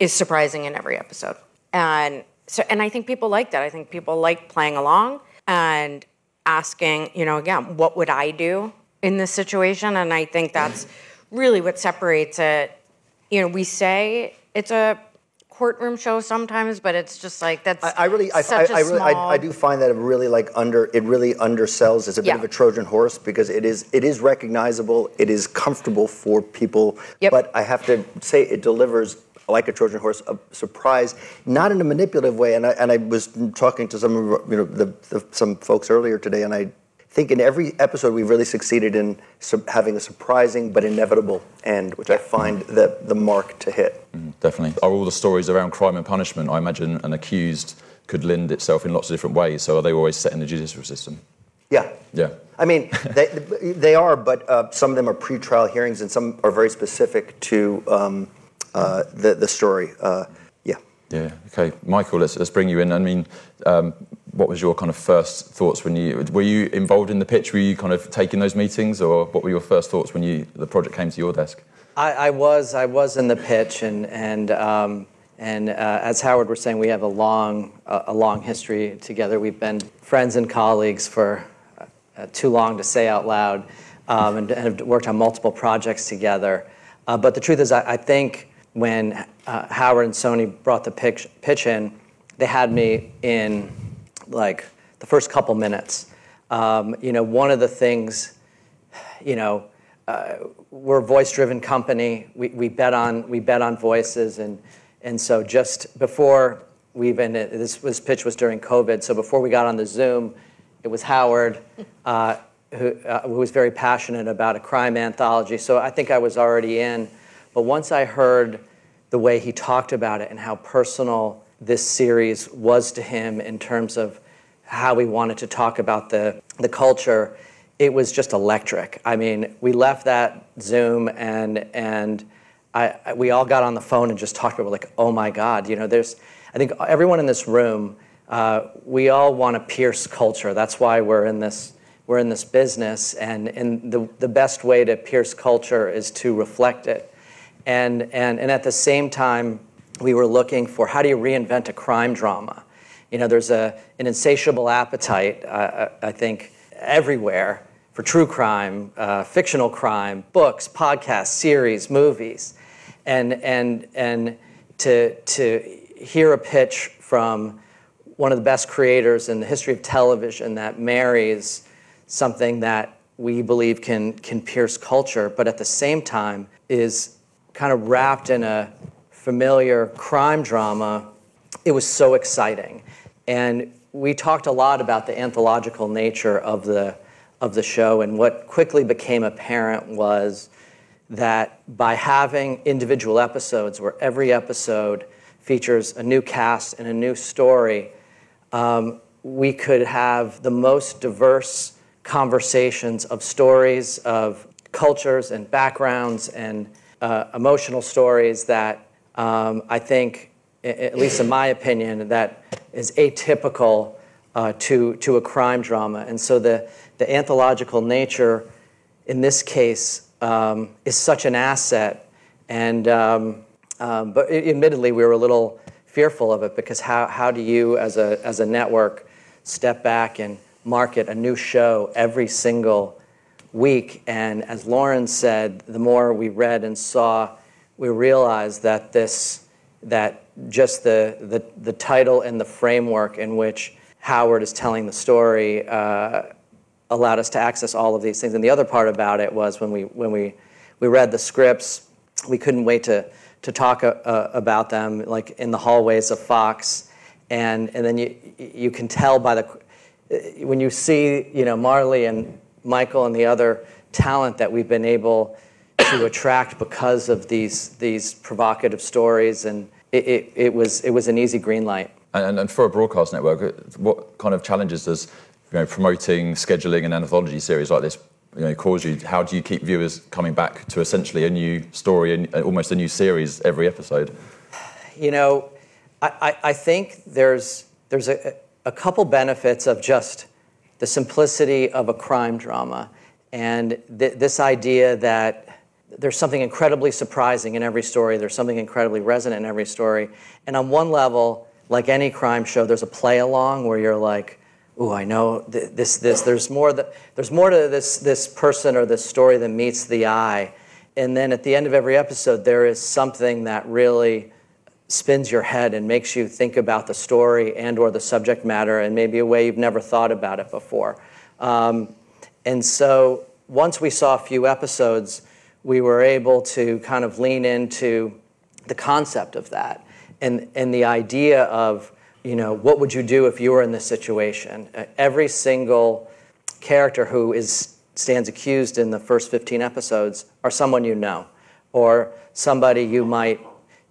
is surprising in every episode. And so and I think people like that. I think people like playing along and asking, you know, again, what would I do in this situation? And I think that's really what separates it. You know, we say it's a courtroom show sometimes, but it's just like that's I, I really, I, I, I, really small- I do find that it really like under, it really undersells. It's a bit Yeah. of a Trojan horse because it is, it is recognizable. It is comfortable for people. Yep. But I have to say, it delivers like a Trojan horse, a surprise, not in a manipulative way. And I, and I was talking to some, you know, the, the, some folks earlier today, and I think in every episode we've really succeeded in su- having a surprising but inevitable end, which I find the, the mark to hit. Mm, definitely. Are all the stories around crime and punishment? I imagine an accused could lend itself in lots of different ways. So are they always set in the judicial system? Yeah. Yeah. I mean, they, they are, but uh, some of them are pre-trial hearings, and some are very specific to um, uh, the the story. Uh, yeah. Yeah. Okay, Michael. Let's let's bring you in. I mean, um, what was your kind of first thoughts when you were you involved in the pitch? Were you kind of taking those meetings, or what were your first thoughts when you the project came to your desk? I, I was I was in the pitch, and and um, and uh, as Howard was saying, we have a long uh, a long history together. We've been friends and colleagues for uh, too long to say out loud, um, and, and, have worked on multiple projects together. Uh, but the truth is, I, I think when uh, Howard and Sony brought the pitch, pitch in, they had me in like the first couple minutes. Um, you know, one of the things, you know, uh, we're a voice-driven company. We, we bet on we bet on voices, and and so just before we even this this pitch was during COVID. So before we got on the Zoom, it was Howard, uh, who, uh, who was very passionate about a crime anthology. So I think I was already in. But once I heard the way he talked about it and how personal this series was to him in terms of how we wanted to talk about the, the culture, it was just electric. I mean, we left that Zoom and, and I, we all got on the phone and just talked about like, oh my God, you know, there's, I think everyone in this room, uh, we all want to pierce culture. That's why we're in this, we're in this business. And, and the, the best way to pierce culture is to reflect it. And, and, and at the same time, we were looking for how do you reinvent a crime drama? You know, there's a, an insatiable appetite, uh, I think, everywhere for true crime, uh, fictional crime, books, podcasts, series, movies. And, and, and to, to hear a pitch from one of the best creators in the history of television that marries something that we believe can, can pierce culture, but at the same time is kind of wrapped in a familiar crime drama, it was so exciting. And we talked a lot about the anthological nature of the, of the show, and what quickly became apparent was that by having individual episodes where every episode features a new cast and a new story, um, we could have the most diverse conversations of stories, of cultures and backgrounds and uh, emotional stories that um, I think, at least in my opinion, that is atypical uh, to, to a crime drama. And so the, the anthological nature in this case um, is such an asset. And, um, um but admittedly, we were a little fearful of it because how, how do you, as a, as a network, step back and market a new show every single week? And as Lauren said, the more we read and saw, we realized that this, that just the, the, the title and the framework in which Howard is telling the story uh, allowed us to access all of these things. And the other part about it was when we, when we, we read the scripts, we couldn't wait to to talk uh, about them, like in the hallways of Fox, and and then you you can tell by the when you see you know Marlee and Michael and the other talent that we've been able to attract because of these these provocative stories, and it, it, it was it was an easy green light. And, and for a broadcast network, what kind of challenges does you know, promoting, scheduling an anthology series like this you know, cause you? How do you keep viewers coming back to essentially a new story and almost a new series every episode? You know, I, I think there's there's a, a couple benefits of just the simplicity of a crime drama and th- this idea that there's something incredibly surprising in every story, there's something incredibly resonant in every story. And on one level, like any crime show, there's a play along where you're like, ooh, I know this, this, there's more, that, there's more to this, this person or this story than meets the eye. And then at the end of every episode, there is something that really spins your head and makes you think about the story and or the subject matter in maybe a way you've never thought about it before. Um, and so once we saw a few episodes, we were able to kind of lean into the concept of that and, and the idea of, you know, what would you do if you were in this situation? Uh, every single character who is stands accused in the first 15 episodes are someone you know or somebody you might,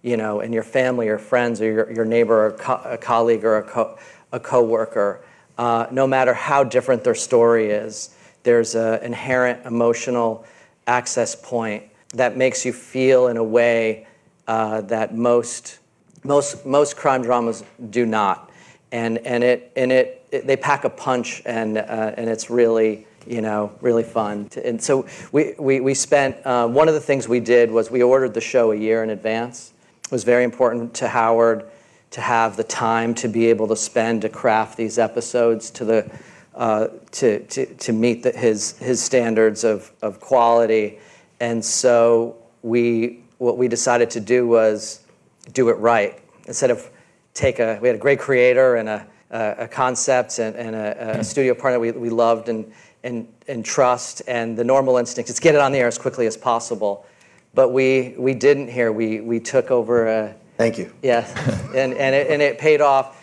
you know, in your family or friends or your, your neighbor or co- a colleague or a, co- a coworker. Uh, no matter how different their story is, there's an inherent emotional access point that makes you feel in a way uh, that most, most, most crime dramas do not. And, and, it, and it, it they pack a punch, and, uh, and it's really, you know, really fun. And so we, we, we spent, uh, one of the things we did was we ordered the show a year in advance. Was very important to Howard to have the time to be able to spend to craft these episodes to the uh, to, to, to meet the, his, his standards of, of quality. And so we, what we decided to do was do it right. Instead of take a, we had a great creator and a, a, a concept and, and a, a, studio partner we, we loved and, and, and trust. And the normal instinct is get it on the air as quickly as possible. But we, we didn't here. We, we took over a. Thank you. Yes, and, and, it, and it paid off.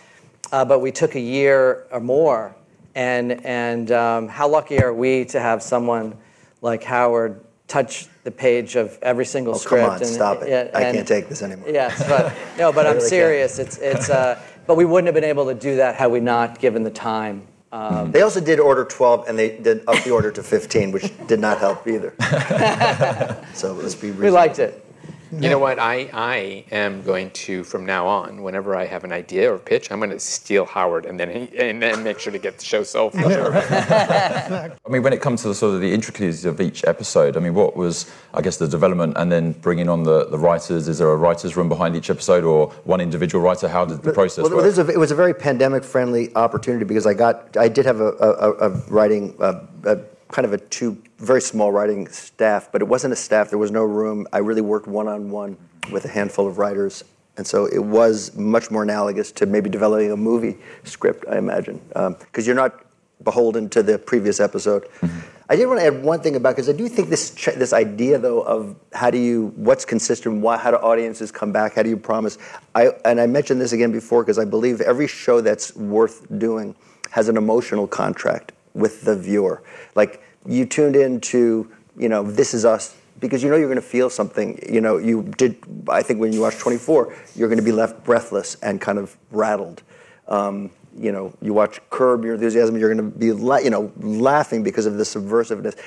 Uh, but we took a year or more and, and um, how lucky are we to have someone like Howard touch the page of every single oh, script? Come on, and, stop it. And, I can't take this anymore. Yes, but no, but I'm really serious. It's, it's, uh, but we wouldn't have been able to do that had we not given the time. Um, they also did order 12 and they did up the order to 15, which did not help either. so let's be reasonable. We liked it. You know what? I, I am going to, from now on, whenever I have an idea or pitch, I'm going to steal Howard and then he, and then make sure to get the show sold. For sure. I mean, when it comes to the sort of the intricacies of each episode, I mean, what was, I guess, the development and then bringing on the, the writers? Is there a writer's room behind each episode or one individual writer? How did the process well, work? Well, a, it was a very pandemic-friendly opportunity because I got, I did have a, a, a writing, uh, a, kind of a two very small writing staff, but it wasn't a staff. There was no room. I really worked one on one with a handful of writers, and so it was much more analogous to maybe developing a movie script. I imagine because um, you're not beholden to the previous episode. Mm-hmm. I did want to add one thing about because I do think this this idea though of how do you what's consistent, why, how do audiences come back, how do you promise? I and I mentioned this again before because I believe every show that's worth doing has an emotional contract with the viewer. Like you tuned in to, you know, This Is Us because you know you're going to feel something. You know, you did. I think when you watch 24, you're going to be left breathless and kind of rattled. Um, you know, you watch Curb Your Enthusiasm, you're going to be, la- you know, laughing because of the subversiveness.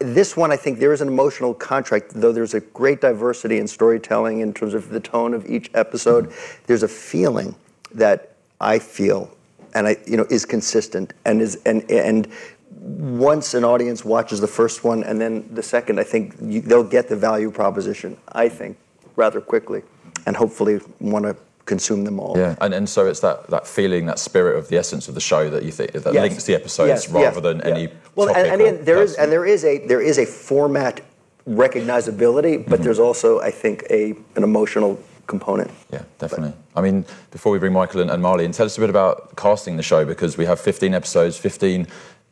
This one, I think there is an emotional contract, though there's a great diversity in storytelling in terms of the tone of each episode. There's a feeling that I feel, and I, you know, is consistent and is and and once an audience watches the first one and then the second, I think you, they'll get the value proposition, I think, rather quickly, and hopefully want to consume them all. Yeah, and, and so it's that, that feeling, that spirit of the essence of the show that you think that yes. links the episodes yes, rather yes, than yeah. any. Well, and, and there is and there is a there is a format recognizability, but mm-hmm. there's also, I think, a an emotional component. Yeah, definitely. But, I mean, before we bring Michael and, and Marlee in, tell us a bit about casting the show because we have 15 episodes, 15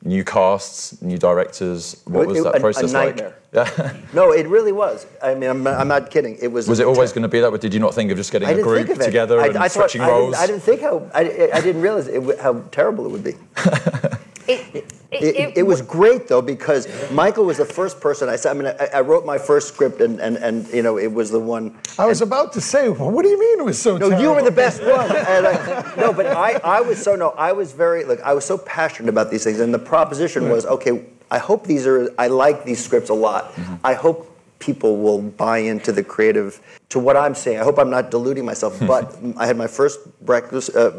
new casts, new directors. What was that process a nightmare. like? Yeah. no, it really was. I mean, I'm, I'm not kidding. It was. Was it always going to be that? Or did you not think of just getting a group together I, and I switching thought, roles? I didn't, I didn't, think how. I, I didn't realize it, how terrible it would be. It, it, it, it, was great though because Michael was the first person I said. I mean, I, I, wrote my first script and, and, and you know it was the one. I was and, about to say, well, what do you mean it was so? No, terrible? you were the best one. I, no, but I, I was so no, I was very like I was so passionate about these things, and the proposition was okay. I hope these are. I like these scripts a lot. Mm-hmm. I hope people will buy into the creative to what I'm saying. I hope I'm not deluding myself. But I had my first breakfast uh,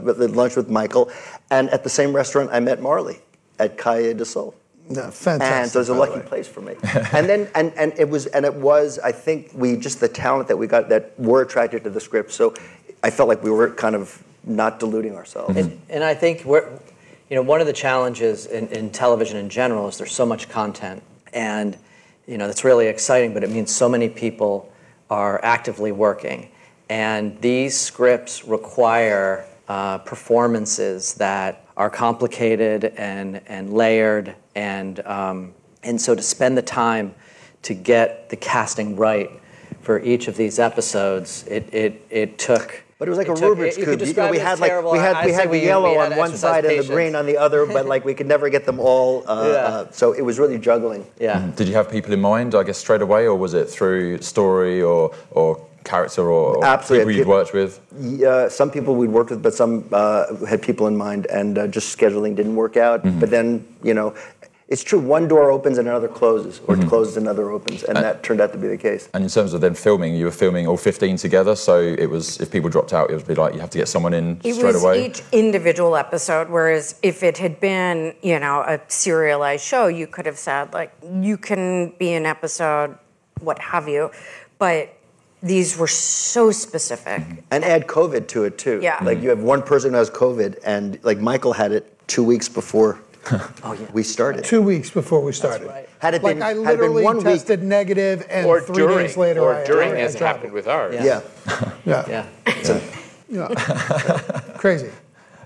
lunch with Michael, and at the same restaurant I met Marlee at Calle de Sol. Yeah, fantastic. And so it was a lucky place for me. and then and, and it was and it was I think we just the talent that we got that were attracted to the script. So I felt like we were kind of not deluding ourselves. And, and I think we're you know one of the challenges in, in television in general is there's so much content and you know that's really exciting, but it means so many people are actively working. And these scripts require uh, performances that are complicated and, and layered. And, um, and so to spend the time to get the casting right for each of these episodes, it it it took. But it was like it a took- Rubik's you cube. could You know, we had like terrible. we had I'd we had the we- yellow we on one exercise side and the green on the other, but like we could never get them all. Uh, Yeah. uh, so it was really juggling. Yeah. Did you have people in mind, I guess, straight away, or was it through story or, or character or, or Absolutely. people you'd worked with? Yeah, some people we'd worked with, but some uh, had people in mind, and uh, just scheduling didn't work out. But then, you know, it's true. One door opens and another closes, or it closes and another opens, and that turned out to be the case. And in terms of then filming, you were filming all 15 together, so it was, if people dropped out, it would be like you have to get someone in It straight was away. each individual episode, whereas if it had been, you know, a serialized show, you could have said, like, you can be an episode, what have you. But these were so specific. And add COVID to it too. Yeah. Like you have one person who has COVID, and like Michael had it two weeks before oh, yeah. we started. Two weeks before we started. right. Had it like been- I had it been literally one week- tested negative, and Or three during, days later, or I, during, I, I as traveled. happened with ours. Yeah. Yeah, Yeah. yeah. crazy.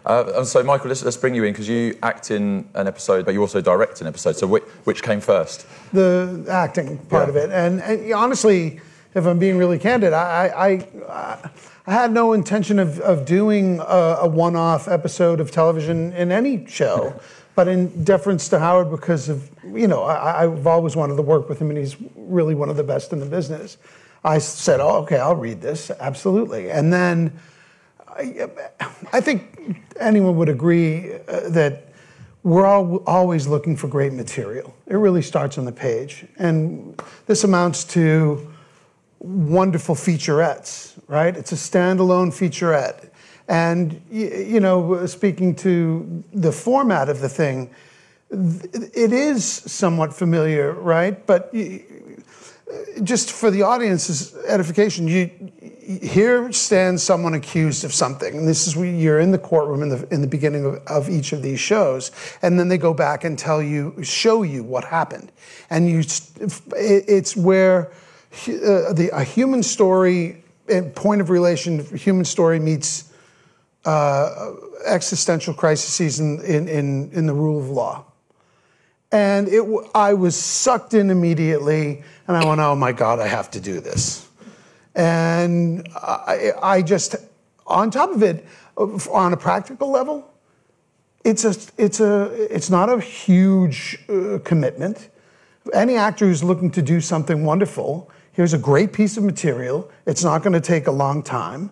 Uh, and so, Michael, let's, let's bring you in because you act in an episode, but you also direct an episode. So, which, which came first? the acting part Yeah. of it. And, and honestly, if I'm being really candid, I, I, I, I had no intention of, of doing a, a one off episode of television in any show. But in deference to Howard, because of, you know, I, I've always wanted to work with him and he's really one of the best in the business. I said, oh, okay, I'll read this, absolutely. And then I, I think anyone would agree uh, that we're all always looking for great material. It really starts on the page. And this amounts to wonderful featurettes, right? It's a standalone featurette. And, you know, speaking to the format of the thing, it is somewhat familiar, right? But just for the audience's edification, you here stands someone accused of something, and this is where you're in the courtroom in the in the beginning of, of each of these shows, and then they go back and tell you, show you what happened, and you, it's where uh, the a human story, and point of relation, human story meets uh, existential crises in, in in in the rule of law and it, I was sucked in immediately, and I went, "Oh my God, I have to do this." And I, I just, on top of it, uh, on a practical level, it's a, it's a, it's not a huge uh, commitment. Any actor who's looking to do something wonderful, here's a great piece of material. It's not going to take a long time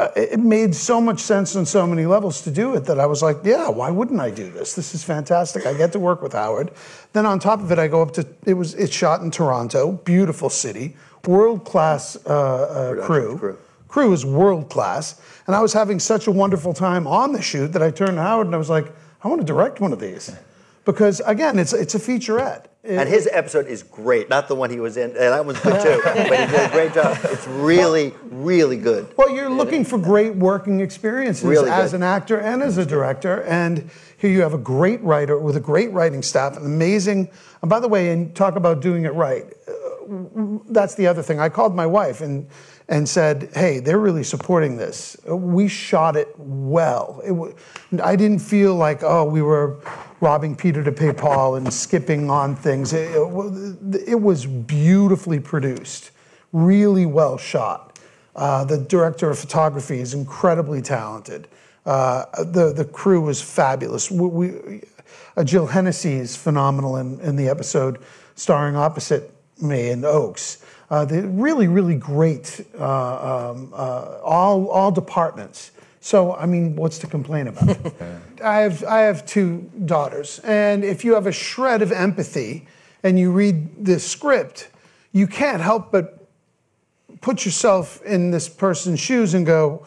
uh, it made so much sense on so many levels to do it that I was like, yeah, why wouldn't I do this? This is fantastic. I get to work with Howard. Then on top of it, I go up to it was it's shot in Toronto, beautiful city, world class uh, uh, crew. crew. Crew is world class, and I was having such a wonderful time on the shoot that I turned to Howard and I was like, I want to direct one of these, because again, it's it's a featurette. And his episode is great. Not the one he was in. That one's good too. but he did a great job. It's really, really good. Well, you're looking for great working experiences Really as good. an actor and as a director. And here you have a great writer with a great writing staff, an amazing. And by the way, and talk about doing it right. uh, That's the other thing. I called my wife and and said, "Hey, they're really supporting this. We shot it well. It, wa- I didn't feel like oh we were robbing Peter to pay Paul and skipping on things. It, it it was beautifully produced, really well shot. Uh, the director of photography is incredibly talented. Uh, the the crew was fabulous. We, we, uh, Jill Hennessy is phenomenal in, in the episode, starring opposite me in Oaks. Uh, really, really great. Uh, um, uh, all all departments. So I mean, what's to complain about? I have I have two daughters, and if you have a shred of empathy and you read the script, you can't help but put yourself in this person's shoes and go,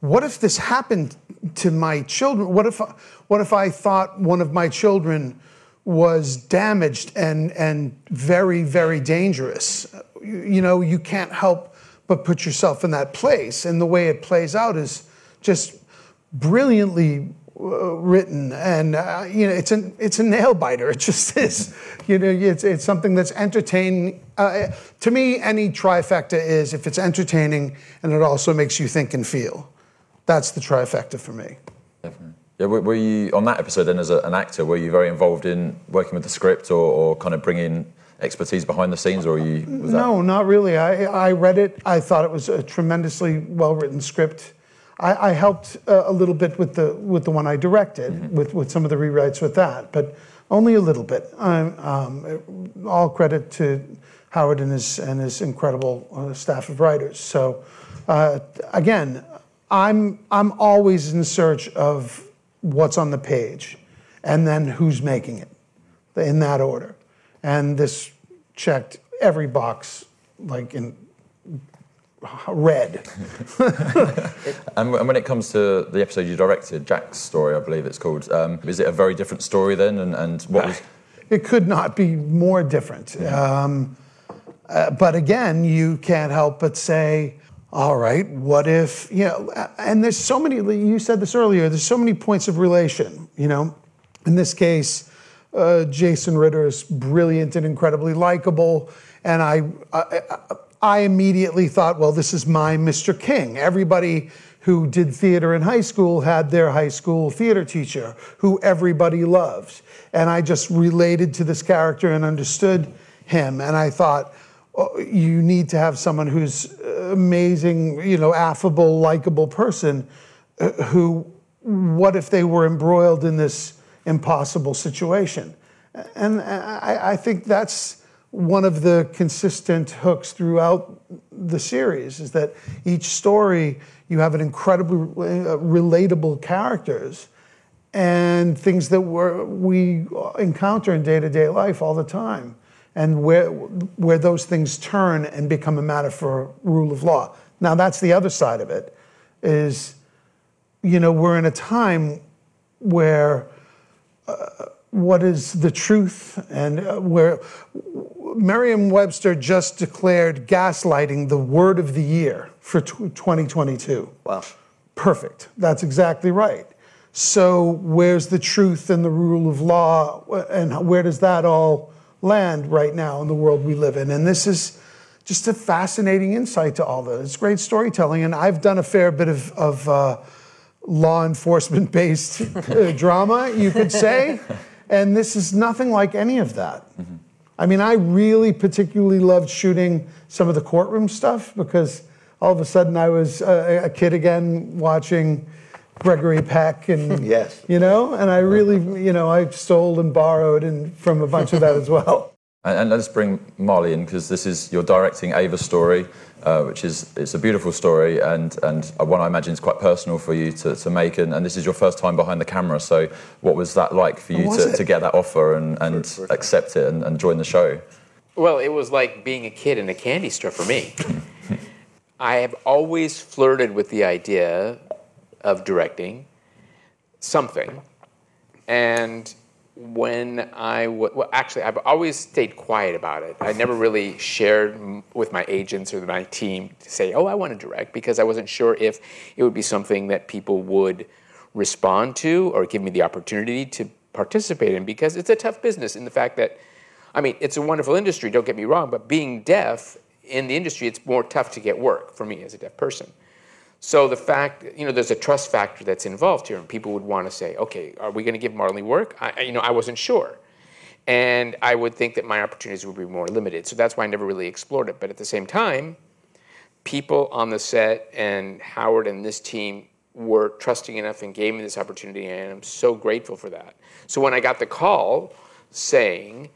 what if this happened to my children? What if, what if I thought one of my children was damaged and, and very, very dangerous? You, you know, you can't help but put yourself in that place. And the way it plays out is just brilliantly uh, written, and uh, you know, it's a it's a nail biter. It just is. You know, it's it's something that's entertaining. Uh, to me, any trifecta is if it's entertaining and it also makes you think and feel. That's the trifecta for me. Definitely. Yeah, were, were you on that episode then as a, an actor? Were you very involved in working with the script or, or kind of bringing expertise behind the scenes, or you? No, not really. I, I read it. I thought it was a tremendously well written script. I, I helped uh, a little bit with the with the one I directed, with, with some of the rewrites with that, but only a little bit. Um, all credit to Howard and his and his incredible uh, staff of writers. So, uh, again, I'm I'm always in search of what's on the page, and then who's making it, in that order. And this checked every box, like in red. And when it comes to the episode you directed, Jack's story, I believe it's called, um, is it a very different story then? And, and what was. It could not be more different. Um, uh, but again, you can't help but say, all right, what if, you know, and there's so many, you said this earlier, there's so many points of relation, you know. In this case, uh, Jason Ritter is brilliant and incredibly likable. And I, I, I immediately thought, well, this is my Mr. King. Everybody who did theater in high school had their high school theater teacher who everybody loved. And I just related to this character and understood him. And I thought, oh, you need to have someone who's amazing, you know, affable, likable person uh, who, what if they were embroiled in this impossible situation? And I, I think that's one of the consistent hooks throughout the series is that each story you have an incredibly uh, relatable characters and things that we encounter in day-to-day life all the time and where, where those things turn and become a matter for rule of law. Now that's the other side of it is you know we're in a time where uh, what is the truth and uh, where Merriam-Webster just declared gaslighting the word of the year for 2022. Wow. Perfect. That's exactly right. So where's the truth and the rule of law and where does that all land right now in the world we live in? And this is just a fascinating insight to all this. It's great storytelling and I've done a fair bit of, of uh, law enforcement based uh, drama, you could say. And this is nothing like any of that. I mean, I really particularly loved shooting some of the courtroom stuff because all of a sudden I was a, a kid again watching Gregory Peck and Yes. you know, and I really, you know, I stole and borrowed and from a bunch of that as well. And, and let's bring Marlee in because this is you're directing Ava's story, uh, which is it's a beautiful story and and one I imagine is quite personal for you to, to make. And, and this is your first time behind the camera. So what was that like for you to, it? to get that offer and, and accept it and, and join the show? Well, it was like being a kid in a candy store for me. I have always flirted with the idea of directing something. And when I well, actually, I've always stayed quiet about it. I never really shared m- with my agents or my team to say, "Oh, I want to direct," because I wasn't sure if it would be something that people would respond to or give me the opportunity to participate in. Because it's a tough business in the fact that, I mean, it's a wonderful industry. Don't get me wrong, but being deaf in the industry, it's more tough to get work for me as a deaf person. So the fact, you know, there's a trust factor that's involved here, and people would want to say, okay, are we going to give Marlee work? I, you know, I wasn't sure, and I would think that my opportunities would be more limited. So that's why I never really explored it. But at the same time, people on the set and Howard and this team were trusting enough and gave me this opportunity, and I'm so grateful for that. So when I got the call saying,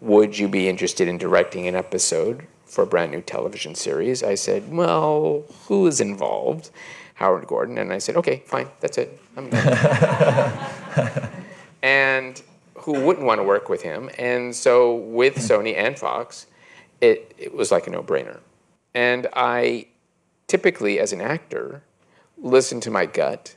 would you be interested in directing an episode for a brand new television series? I said, well, who is involved? Howard Gordon. And I said, okay, fine, that's it. I'm and who wouldn't want to work with him? And so with Sony and Fox, it, it was like a no brainer. And I typically, as an actor, listen to my gut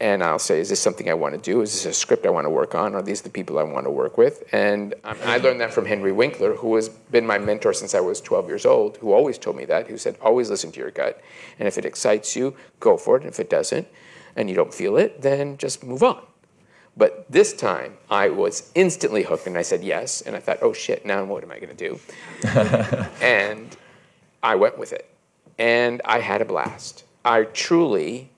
and I'll say, is this something I want to do? Is this a script I want to work on? Are these the people I want to work with? And um, I learned that from Henry Winkler, who has been my mentor since I was 12 years old, who always told me that, who said, always listen to your gut. And if it excites you, go for it. And if it doesn't, and you don't feel it, then just move on. But this time, I was instantly hooked, and I said yes. And I thought, oh shit, now what am I going to do? and I went with it. And I had a blast. I truly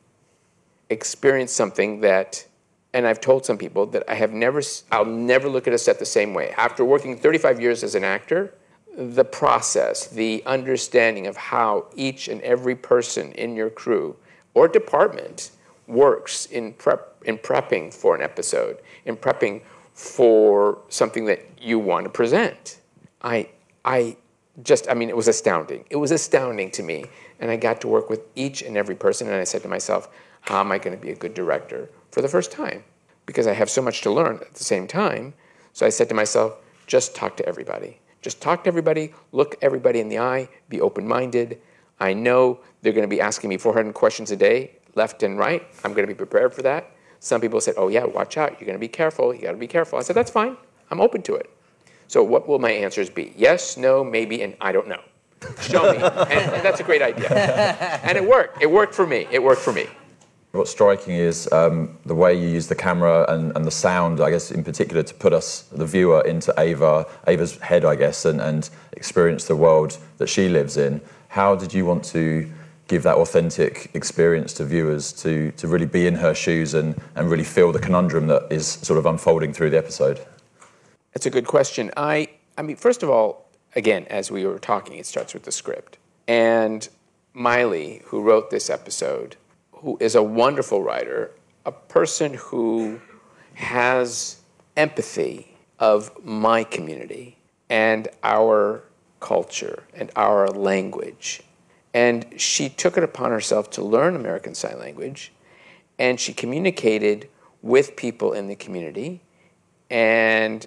experienced something that and I've told some people that I have never, I'll never look at a set the same way. After working 35 years as an actor, the process, the understanding of how each and every person in your crew or department works in prep in prepping for an episode, in prepping for something that you want to present. I I just I mean it was astounding. It was astounding to me. And I got to work with each and every person and I said to myself, how am I going to be a good director for the first time? Because I have so much to learn at the same time. So I said to myself, just talk to everybody. Just talk to everybody, look everybody in the eye, be open-minded. I know they're going to be asking me 400 questions a day, left and right. I'm going to be prepared for that. Some people said, "Oh yeah, watch out. You're going to be careful. You got to be careful." I said, "That's fine. I'm open to it." So what will my answers be? Yes, no, maybe, and I don't know. Show me, and, and that's a great idea. And it worked. It worked for me. It worked for me. What's striking is um, the way you use the camera and, and the sound, I guess, in particular, to put us, the viewer, into Ava, Ava's head, I guess, and, and experience the world that she lives in. How did you want to give that authentic experience to viewers to, to really be in her shoes and, and really feel the conundrum that is sort of unfolding through the episode? That's a good question. I, I mean, first of all, again, as we were talking, it starts with the script. And Miley, who wrote this episode, who is a wonderful writer, a person who has empathy of my community and our culture and our language. And she took it upon herself to learn American Sign Language, and she communicated with people in the community and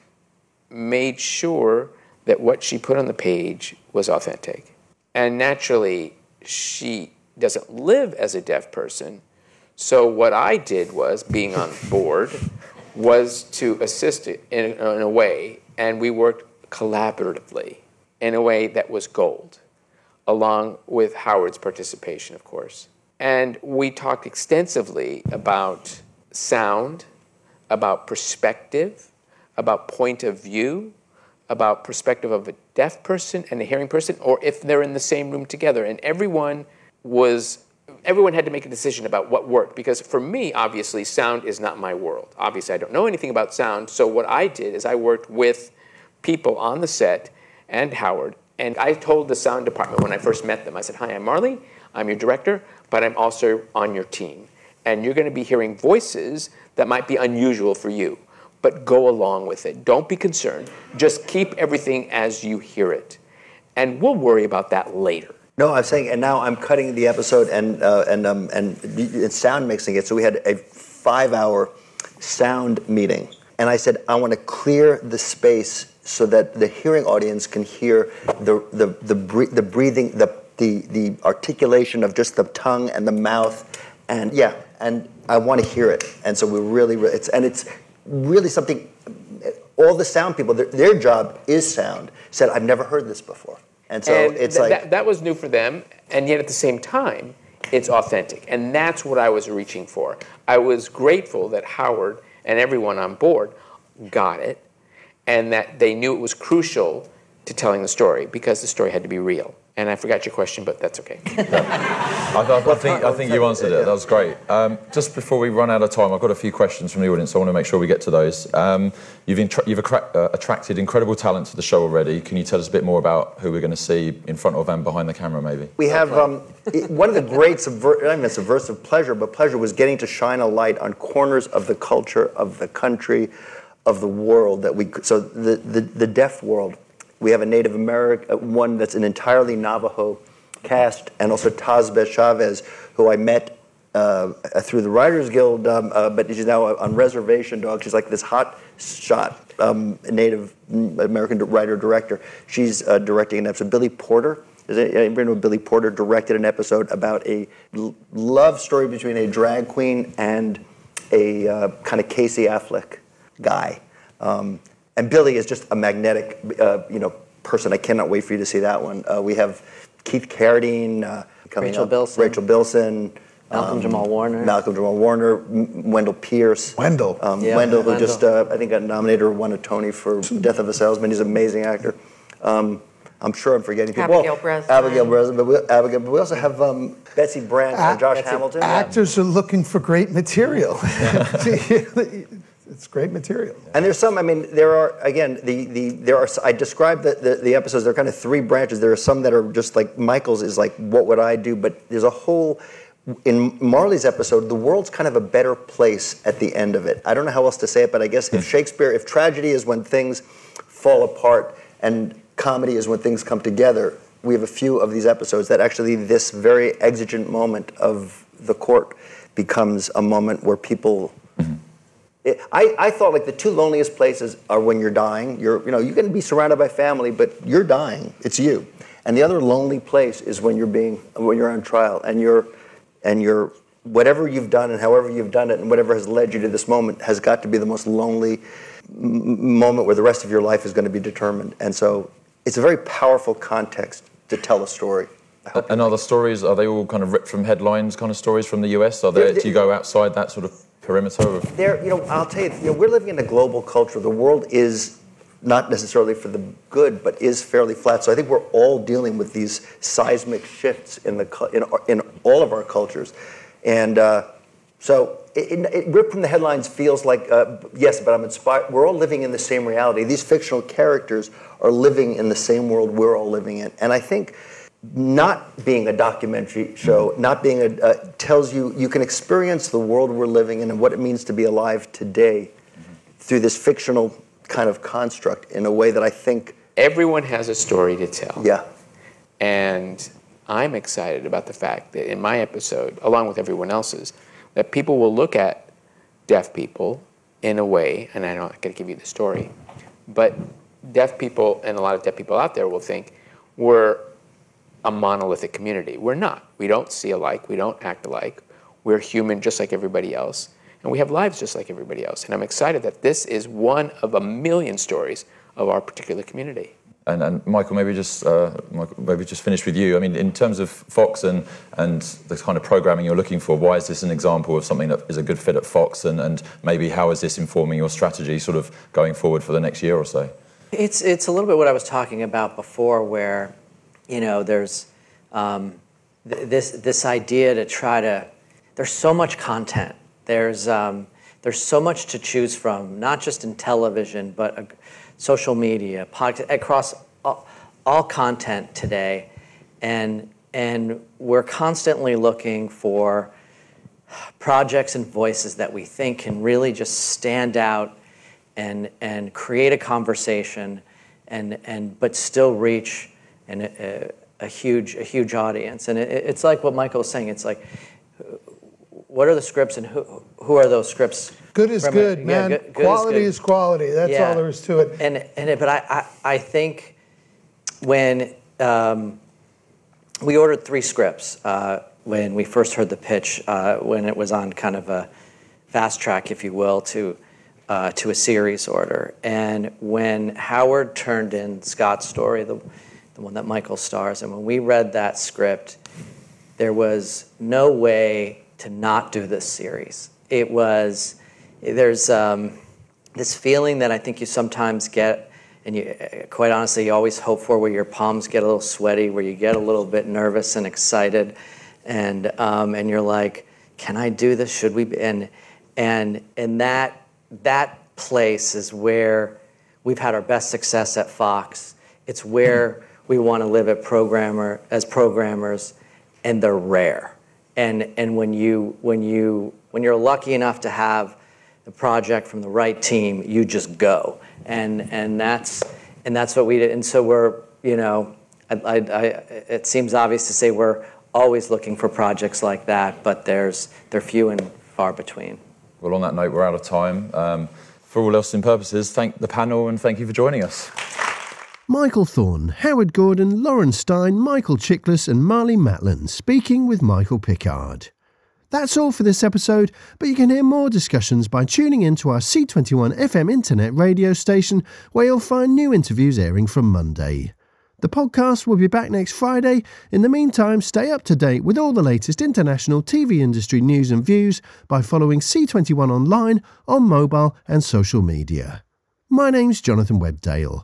made sure that what she put on the page was authentic. And naturally, she doesn't live as a deaf person. So what I did was, being on board, was to assist in, in a way, and we worked collaboratively in a way that was gold, along with Howard's participation, of course. And we talked extensively about sound, about perspective, about point of view, about perspective of a deaf person and a hearing person, or if they're in the same room together. And everyone was everyone had to make a decision about what worked because for me obviously sound is not my world. Obviously i don't know anything about sound so what i did is i worked with people on the set and howard and i told the sound department when i first met them i said hi i'm Marlee i'm your director but i'm also on your team and you're going to be hearing voices that might be unusual for you but go along with it. Don't be concerned. Just keep everything as you hear it and we'll worry about that later No, I'm saying, and now I'm cutting the episode and uh, and um, and sound mixing it. So we had a five-hour sound meeting, and I said I want to clear the space so that the hearing audience can hear the the the, the breathing, the the the articulation of just the tongue and the mouth, and yeah, and I want to hear it. And so we really, really it's and it's really something. All the sound people, their, their job is sound. Said I've never heard this before. And so and it's th- like that, that was new for them, and yet at the same time, it's authentic. And that's what I was reaching for. I was grateful that Howard and everyone on board got it, and that they knew it was crucial to telling the story because the story had to be real. And I forgot your question, but that's okay. I, I, I think, I think you answered it. That was great. Um, just before we run out of time, I've got a few questions from the audience. So I want to make sure we get to those. Um, you've intra- you've attra- uh, attracted incredible talent to the show already. Can you tell us a bit more about who we're going to see in front of and behind the camera, maybe? We have um, it- one of the great subver- not even subversive pleasure, but pleasure was getting to shine a light on corners of the culture, of the country, of the world that we. So the the, the deaf world. We have a Native American one that's an entirely Navajo cast, and also Tazbah Chavez, who I met uh, through the Writers Guild, um, uh, but she's now on Reservation Dog. She's like this hot shot um, Native American writer director. She's uh, directing an episode. Billy Porter. Does anybody know Billy Porter directed an episode about a l- love story between a drag queen and a uh, kind of Casey Affleck guy? Um, Billy is just a magnetic, uh, you know, person. I cannot wait for you to see that one. Uh, we have Keith Carradine, uh, coming Rachel up. Bilson. Rachel Bilson. Malcolm Jamal Warner. Malcolm Jamal Warner, M- Wendell Pierce. Wendell. Um, Yeah, Wendell, who Wendell. just, uh, I think, got nominated or won a Tony for Death of a Salesman. He's an amazing actor. Um, I'm sure I'm forgetting people. Abigail well, Breslin. Abigail Breslin, but we, Abigail, but we also have um, Betsy Brandt and Josh Betsy- Hamilton. Actors are looking for great material. it's great material. And there's some. I mean, there are again the the there are. I described the, the the episodes. There are kind of three branches. There are some that are just like Michael's is like what would I do, but there's a whole. In Marlee's episode, the world's kind of a better place at the end of it. I don't know how else to say it, but I guess if hmm. Shakespeare, if tragedy is when things fall apart and comedy is when things come together, we have a few of these episodes that actually this very exigent moment of the court becomes a moment where people hmm. It, I, I thought like the two loneliest places are when you're dying. You're, you know, you can be surrounded by family, but you're dying. It's you. And the other lonely place is when you're being, when you're on trial and you're, and you're, whatever you've done and however you've done it and whatever has led you to this moment has got to be the most lonely m- moment where the rest of your life is going to be determined. And so it's a very powerful context to tell a story. And are the stories, are they all kind of ripped from headlines kind of stories from the US? Are they, They're- do you go outside that sort of there, you know, I'll tell you, you know, we're living in a global culture. The world is not necessarily for the good, but is fairly flat. So I think we're all dealing with these seismic shifts in the in, in all of our cultures, and uh, so it, it ripped from the headlines feels like uh, yes, but I'm inspired. We're all living in the same reality. These fictional characters are living in the same world we're all living in, and I think not being a documentary show, not being a, uh, tells you you can experience the world we're living in and what it means to be alive today through this fictional kind of construct in a way that I think, Everyone has a story to tell. yeah, And I'm excited about the fact that in my episode, along with everyone else's, that people will look at deaf people in a way, and I'm not going to give you the story, but deaf people and a lot of deaf people out there will think we're a monolithic community. We're not. We don't see alike. We don't act alike. We're human just like everybody else. And we have lives just like everybody else. And I'm excited that this is one of a million stories of our particular community. And, and Michael, maybe just uh, Michael, maybe just finish with you. I mean, in terms of Fox and and the kind of programming you're looking for, why is this an example of something that is a good fit at Fox? And, and maybe how is this informing your strategy, sort of going forward for the next year or so? It's it's a little bit what I was talking about before, where you know there's um, th- this this idea to try to. There's so much content. There's um, there's so much to choose from, not just in television, but uh, social media, podcast, across all, all content today, and and we're constantly looking for projects and voices that we think can really just stand out and and create a conversation and and but still reach an, a, a huge a huge audience and it, it's like what Michael was saying it's like what are the scripts and who who are those scripts Good is from a- good, yeah, man. good- good quality good. is, quality. That's Yeah. all there is to it. and and it, but I, I I think when um, we ordered three scripts uh, when we first heard the pitch uh, when it was on kind of a fast track, if you will, to uh, to a series order. And when Howard turned in Scott's story, the the one that Michael stars, and when we read that script, there was no way to not do this series. It was there's um, this feeling that I think you sometimes get, and you quite honestly you always hope for, where your palms get a little sweaty, where you get a little bit nervous and excited, and um, and you're like, can I do this? Should we? Be? And and and that that place is where we've had our best success at Fox. It's where we want to live as programmers, and they're rare. And and when you when you when you're lucky enough to have the project from the right team, you just go. And and that's and that's what we did. And so we're you know, I, I, I, it seems obvious to say we're always looking for projects like that, but there's they're few and far between. Well, on that note, we're out of time. Um, for all else in purposes, thank the panel and thank you for joining us. Michael Thorn, Howard Gordon, Lauren Stein, Michael Chiklis, and Marlee Matlin speaking with Michael Pickard. That's all for this episode, but you can hear more discussions by tuning in to our C21 FM internet radio station, where you'll find new interviews airing from Monday. The podcast will be back next Friday. In the meantime, stay up to date with all the latest international TV industry news and views by following C21 online, on mobile, and social media. My name's Jonathan Webdale.